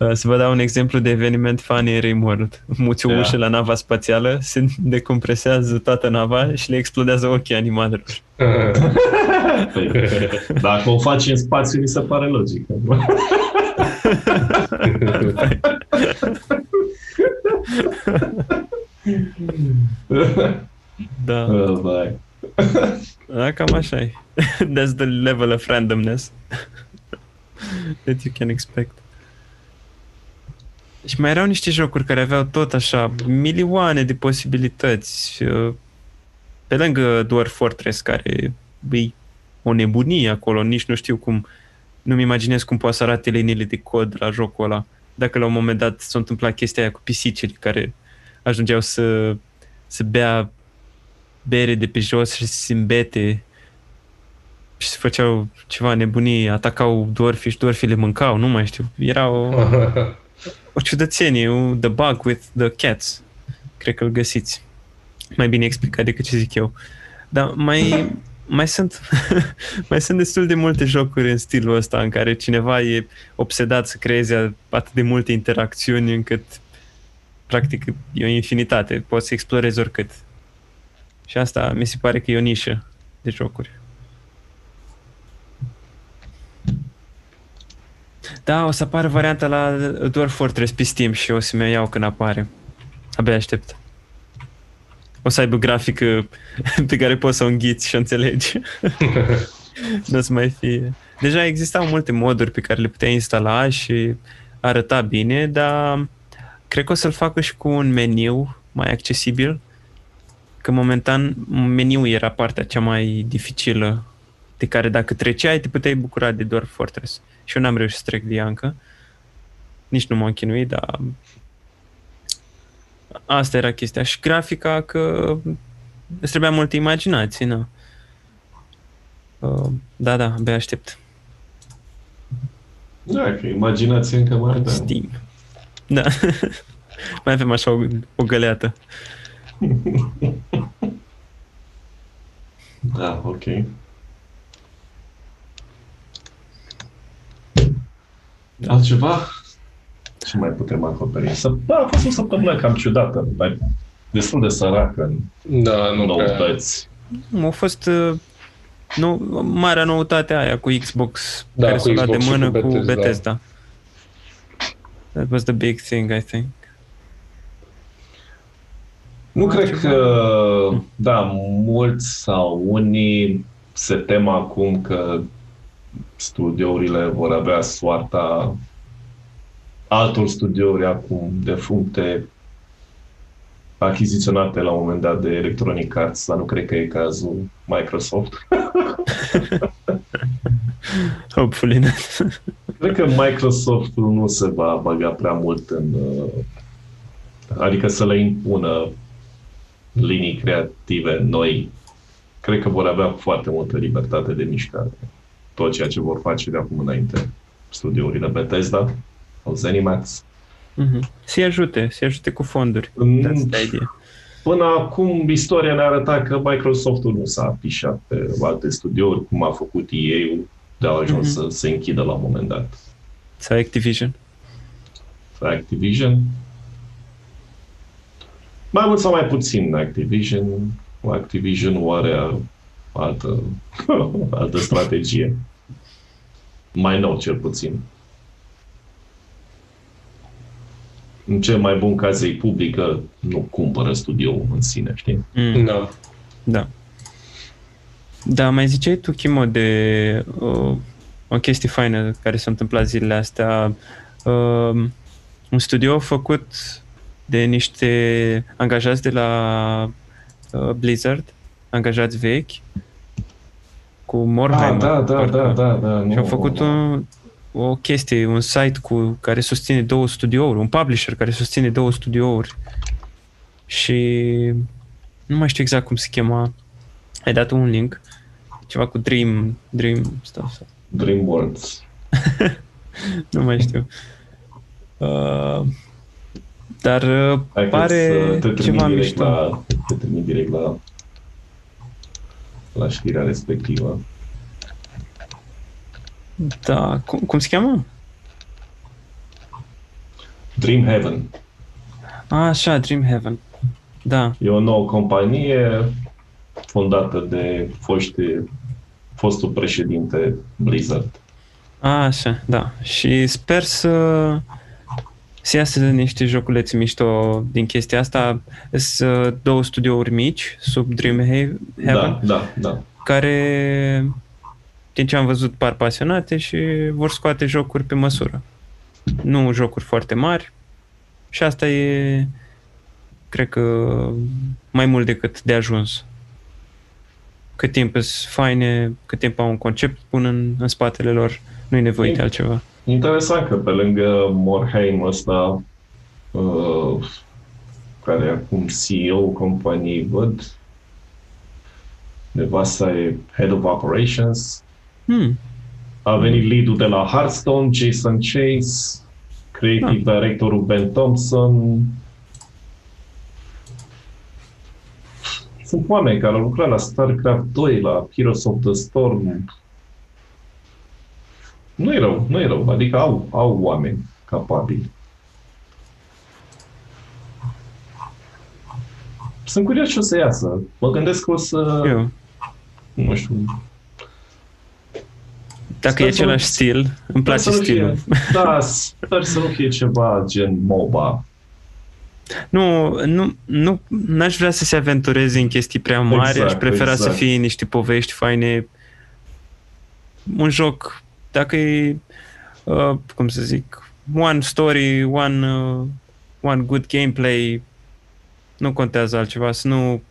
Uh, să vă dau un exemplu de eveniment funny în Rimworld. Muți o Da. ușă la nava spațială, se decompresează toată nava și le explodează ochii animalelor. Păi, dacă o faci în spațiu, mi se pare logic. Da, Uh, vai. da cam așa e. That's the level of randomness that you can expect. Și mai erau niște jocuri care aveau tot așa milioane de posibilități. uh, Pe lângă Dwarf Fortress, care e o nebunie acolo, nici nu știu cum, nu-mi imaginez cum poate să arate liniile de cod la jocul ăla. Dacă la un moment dat s-a întâmplat chestia aia cu pisicile care ajungeau să, să bea bere de pe jos și să se îmbete și se făceau ceva nebunii, atacau dwarfii și dwarfii le mâncau, nu mai știu. Era o, o ciudățenie, o, The Bug with the Cats. Cred că îl găsiți. Mai bine explicat decât ce zic eu. Dar mai, mai sunt mai sunt destul de multe jocuri în stilul ăsta în care cineva e obsedat să creeze atât de multe interacțiuni încât practic e o infinitate. Poți să explorezi oricât. Și asta mi se pare că e o nișă de jocuri. Da, o să apară varianta la Dwarf Fortress pe Steam și o să mi-o iau când apare. Abia aștept. O să aibă grafică pe care poți să o înghiți și o înțelegi. nu o să mai fie... Deja existau multe moduri pe care le puteai instala și arăta bine, dar cred că o să-l facă și cu un meniu mai accesibil, că momentan meniul era partea cea mai dificilă de care dacă treceai te puteai bucura de doar Fortress. Și eu n-am reușit să trec de ea încă. Nici nu m-am chinuit, dar asta era chestia. Și grafica că îți trebuia multă imaginație, nu? Uh, da, da, abia aștept. Da, că imaginație încă mai avem. Steam. Da. mai avem așa o, o găleată. Da, ok. Altceva? Ce mai putem acoperi? Să, da, a fost o săptămână cam ciudată, dar destul de săracă în Da, nu prea... noutăți. A fost uh, nu, marea noutate aia cu Xbox Da, care cu s-a luat de Xbox și mână cu cu Bethesda. Bethesda. That was the big thing, I think. Nu cred că, da, mulți sau unii se tem acum că studiourile vor avea soarta altor studiouri acum defuncte achiziționate la un moment dat de Electronic Arts, dar nu cred că e cazul Microsoft. Hopefully not. Cred că Microsoft nu se va băga prea mult în... uh, Adică să le impună linii creative noi. Cred că vor avea foarte multă libertate de mișcare. Tot ceea ce vor face de acum înainte studiourile Bethesda sau Zenimax. Mhm. Să-i ajute, să-i ajute cu fonduri. Mm. That's the idea. Până acum, istoria ne arăta că Microsoftul nu s-a afișat pe alte studiouri, cum a făcut EA-ul, de a ajuns Mhm. să se închidă la un moment dat. Sau Activision. Activision. Mai mult sau mai puțin Activision. Activision are altă, altă strategie. Mai nou, cel puțin. În cel mai bun caz ei publică, nu cumpără studioul în sine, știi? Mm. Da. Da. Da, mai ziceai tu, Chimo, de uh, o chestie faină care s-a întâmplat zilele astea. Uh, un studio făcut de niște angajați de la uh, Blizzard, angajați vechi, cu Morheim. Ah, da, da, da, da, da. Și au făcut un, o chestie, un site cu care susține două studiouri, un publisher care susține două studiouri. Și nu mai știu exact cum se chema. Ai dat un link, ceva cu Dream, Dream stuff. sau- DreamWorks. Nu mai știu. Uh, dar uh, Hai că pare să te trimit ceva direct mișto. La, te trimit direct la, la știrea respectivă. Da, cum, cum se cheamă? Dream Heaven. A, așa, Dream Heaven. Da. E o nouă companie fondată de foști, fostul președinte Blizzard. A, așa, da. Și sper să să iasă niște joculețe mișto din chestia asta. Sunt două studiouri mici sub Dream He- Heaven Da, da, da. care din ce am văzut par pasionate și vor scoate jocuri pe măsură. Nu jocuri foarte mari și asta e cred că mai mult decât de ajuns. Cât timp sunt faine, cât timp au un concept bun în, în spatele lor, nu e nevoie de altceva. Interesant că pe lângă Morheim ăsta, uh, care e acum CEO companiei, văd, nevasta e Head of Operations, Hmm. a venit lead de la Hearthstone, Jason Chase, creative directorul Ben Thompson. Sunt oameni care au lucrat la StarCraft 2, la Heroes of the Storm. Nu e rău, nu e rău, adică au, au oameni capabili. Sunt curios ce o să iasă. Mă gândesc că o să, Eu. nu știu, Dacă Sper e să același nu- stil, îmi place Sper să nu stilul. Fie, da, sper să nu fie ceva gen MOBA. Nu, nu, nu, n-aș vrea să se aventureze în chestii prea mari, Exact, aș prefera să exact. fie niște povești faine. Un joc, dacă e, uh, cum să zic, one story, one, uh, one good gameplay, nu contează altceva, să nu,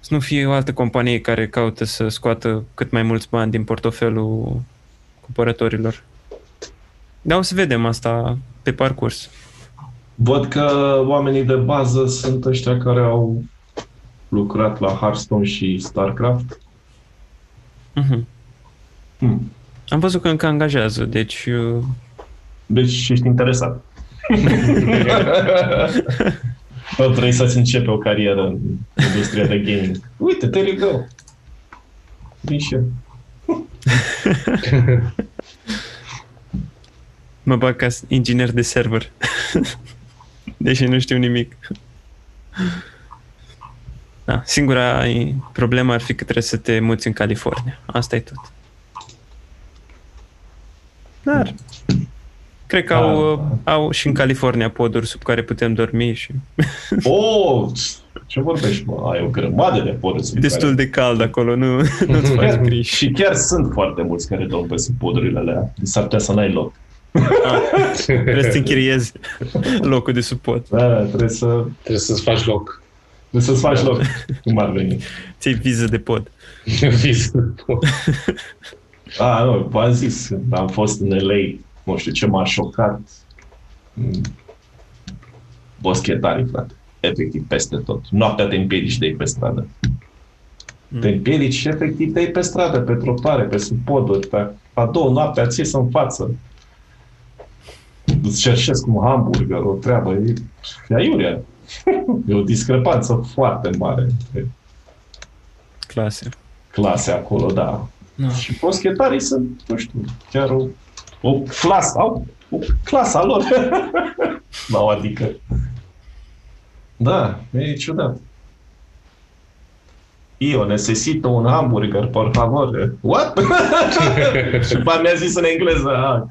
să nu fie o altă companie care caută să scoată cât mai mulți bani din portofelul cumpărătorilor. Dar o să vedem asta pe parcurs. Văd că oamenii de bază sunt ăștia care au lucrat la Hearthstone și StarCraft. Mhm. Hmm. Am văzut că încă angajează, deci uh, Deci ești interesat. Bă, vrei să-ți începe o carieră în industria de gaming. Uite, there you go. Vin și eu. mă bag ca inginer de server. Deși nu știu nimic. Da, singura problemă ar fi că trebuie să te muți în California. Asta e tot. Dar cred că Da, au, au și în California poduri sub care putem dormi și Oh, ce vorbești, mă? Ai o grămadă de poduri. sub destul care- de cald acolo, nu, nu-ți faci griji. Și chiar sunt foarte mulți care dorm pe sub podurile alea. S-ar putea să n-ai loc. Trebuie să închiriezi locul de sub pod. Da, trebuie, să, Trebuie să-ți faci loc. trebuie să-ți faci loc cum ar veni. Ți-ai viză de pod. Viză. Ah, nu, v-am zis, când am fost în LA, nu știu ce m-a șocat. Mm. Boschetarii, frate. Efectiv, peste tot. Noaptea te împiedici de ei pe stradă. Te împiedici și efectiv de ei pe stradă, pe trotuare, pe sub poduri, pe a doua noaptea ți în față. Îți cerșesc un hamburger, o treabă. E, e aiurea. E o discrepanță foarte mare între Clase. clase acolo, da. No. Și boschetarii sunt, nu știu, chiar o, o clasă, au o clasa lor. Sau adică. Da, e ciudat. Eu necesito un hamburger, por favor. What? și după mi-a zis în engleză. Ah.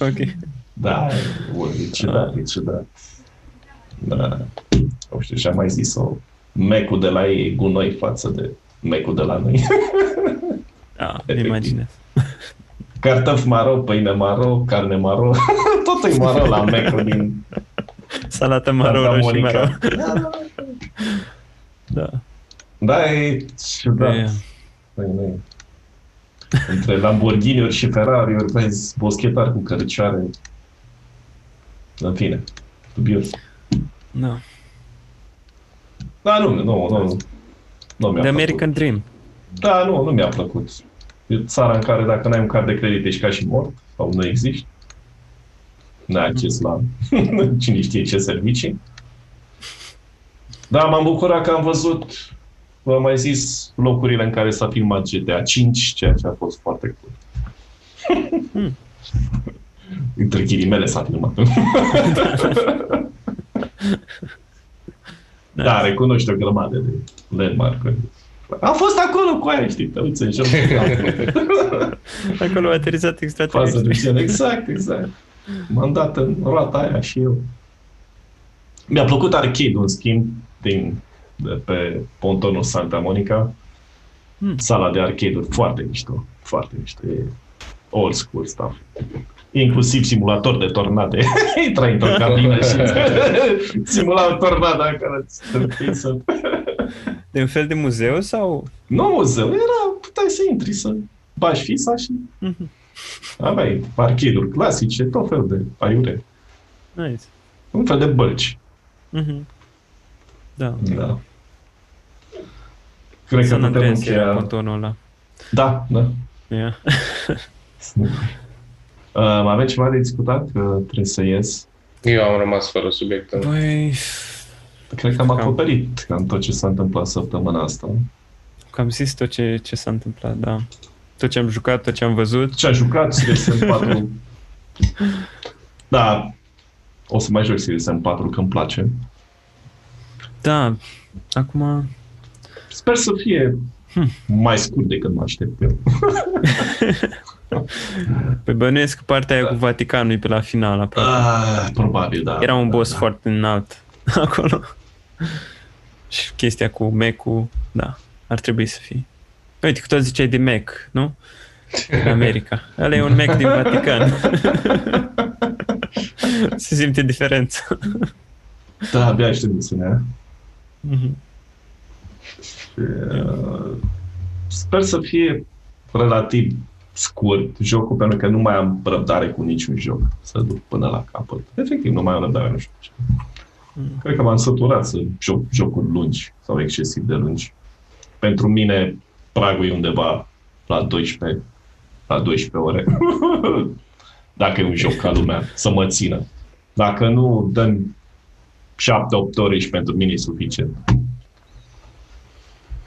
Ok. Da, e ciudat, e ciudat. Da. Nu știu, și-am mai zis-o. Mecul de la ei e gunoi față de mecul de la noi. Da, Efectiv. imaginez. Cartof maro, pâine maro, carne maro. Tot e maro la mecul din Salată maro, Santa roșii maro. Monica. Da. Da, e ciudat. E, Păi, nu e. Între Lamborghini-uri și Ferrari-uri, vezi, boschetari cu căricioare. În fine, dubios. da. Da, nu, nu, nu. Nu mi-a The plăcut. American Dream. Da, nu, nu mi-a plăcut. E țara în care dacă n-ai un card de credit ești ca și mort sau nu existi. N-ai acces la cine știe ce servicii. Da, m-am bucurat că am văzut, v-am mai zis, locurile în care s-a filmat GTA 5, ceea ce a fost foarte cool. Între ghilimele s-a filmat. da, recunoști o grămadă de landmark-uri. Am fost acolo cu aia, știi, te uiți în joc. Acolo a aterizat Fază de extraterestri. gen, exact, exact. M-am dat în roata aia și eu. Mi-a plăcut arcade în schimb, din, de pe pontonul Santa Monica. Hmm. Sala de arcade-uri foarte mișto, foarte mișto. E old school stuff. Inclusiv simulator de tornade. Intrai într-o cabină și simula o tornadă în care îți stâmpii să... De un fel de muzeu sau... Nu muzeu, era, puteai să intri, să bagi fisa și Mhm. aveai arcade-uri clasice, tot fel de aiure. Nice. Un fel de bălci. Mhm. Da. Da. Cred că San putem Andreas era încheia... contonul ăla. Da, da. Yeah. Uh, mai avem ceva de discutat? Că trebuie să ies. Eu am rămas fără subiect. Băi, Cred că am Cam. acoperit cam tot ce s-a întâmplat săptămâna asta. am zis tot ce, ce s-a întâmplat, da. Tot ce am jucat, tot ce am văzut. Ce a jucat Series 4? Da, o să mai joc Series 4 că îmi place. Da, acum... Sper să fie mai scurt decât mă aștept eu. Pe bănuiesc că partea aia cu Vaticanul e pe la final aproape. Ah, probabil, da. Era un da, boss da. foarte înalt acolo. Și chestia cu Mac-ul, da, ar trebui să fie. Uite, că tot ziceai de Mac, nu? În America. Ăla e un Mac din Vatican. Se simte diferența. Da, abia aștept să ne Mhm. Uh, Sper să fie relativ scurt jocul, pentru că nu mai am răbdare cu niciun joc să duc până la capăt. Efectiv, nu mai am răbdare, nu știu ce. Cred că m-am săturat să joc jocuri lungi sau excesiv de lungi. Pentru mine, pragul e undeva la 12, la 12 ore. Dacă e un joc ca lumea, să mă țină. Dacă nu, dăm 7-8 ore și pentru mine e suficient.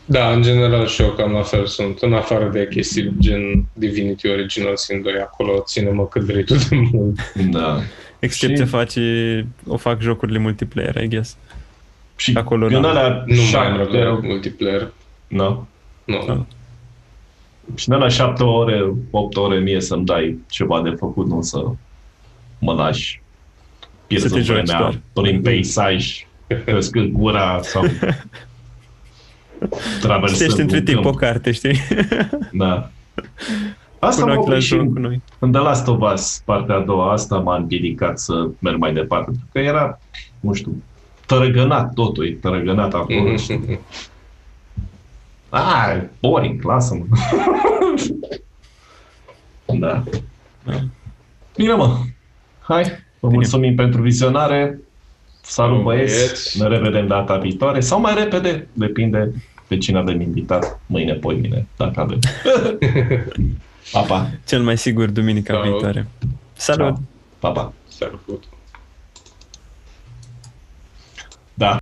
Da, în general și eu cam la fel sunt, în afară de chestii gen Divinity Original Sin 2, acolo ține-mă cât vrei tu de mult. Da. Excepție Și- face, o fac jocurile multiplayer, I guess. Și Acolo, în da. alea Nu mai am șapte, răbdare cu multiplayer. nu? Nu. Da. Și de la 7 ore, 8 ore mie să-mi dai ceva de făcut, nu să mă lași Să te pierzând joci vremea doar. prin peisaj, crescând gura sau traversând Citești între un timp o câmp. carte, știi? Da. Asta Cu un m-a ochi la oprit și joc în, cu noi. în The Last of Us, partea a doua, asta m-a împiedicat să merg mai departe. Pentru că era, nu știu, tărăgănat totul, e tărăgănat acolo. și- Mhm. Ah, boring, lasă-mă. da. Da. Bine, mă. Hai, vă Bine. mulțumim pentru vizionare. Salut, Salut, băieți. băieți. Ne revedem data viitoare sau mai repede, depinde pe cine avem invitat. Mâine, poi mine, dacă avem. Pa, pa. Cel mai sigur duminica Salut. viitoare. Salut! Pa, pa. Salut! Da.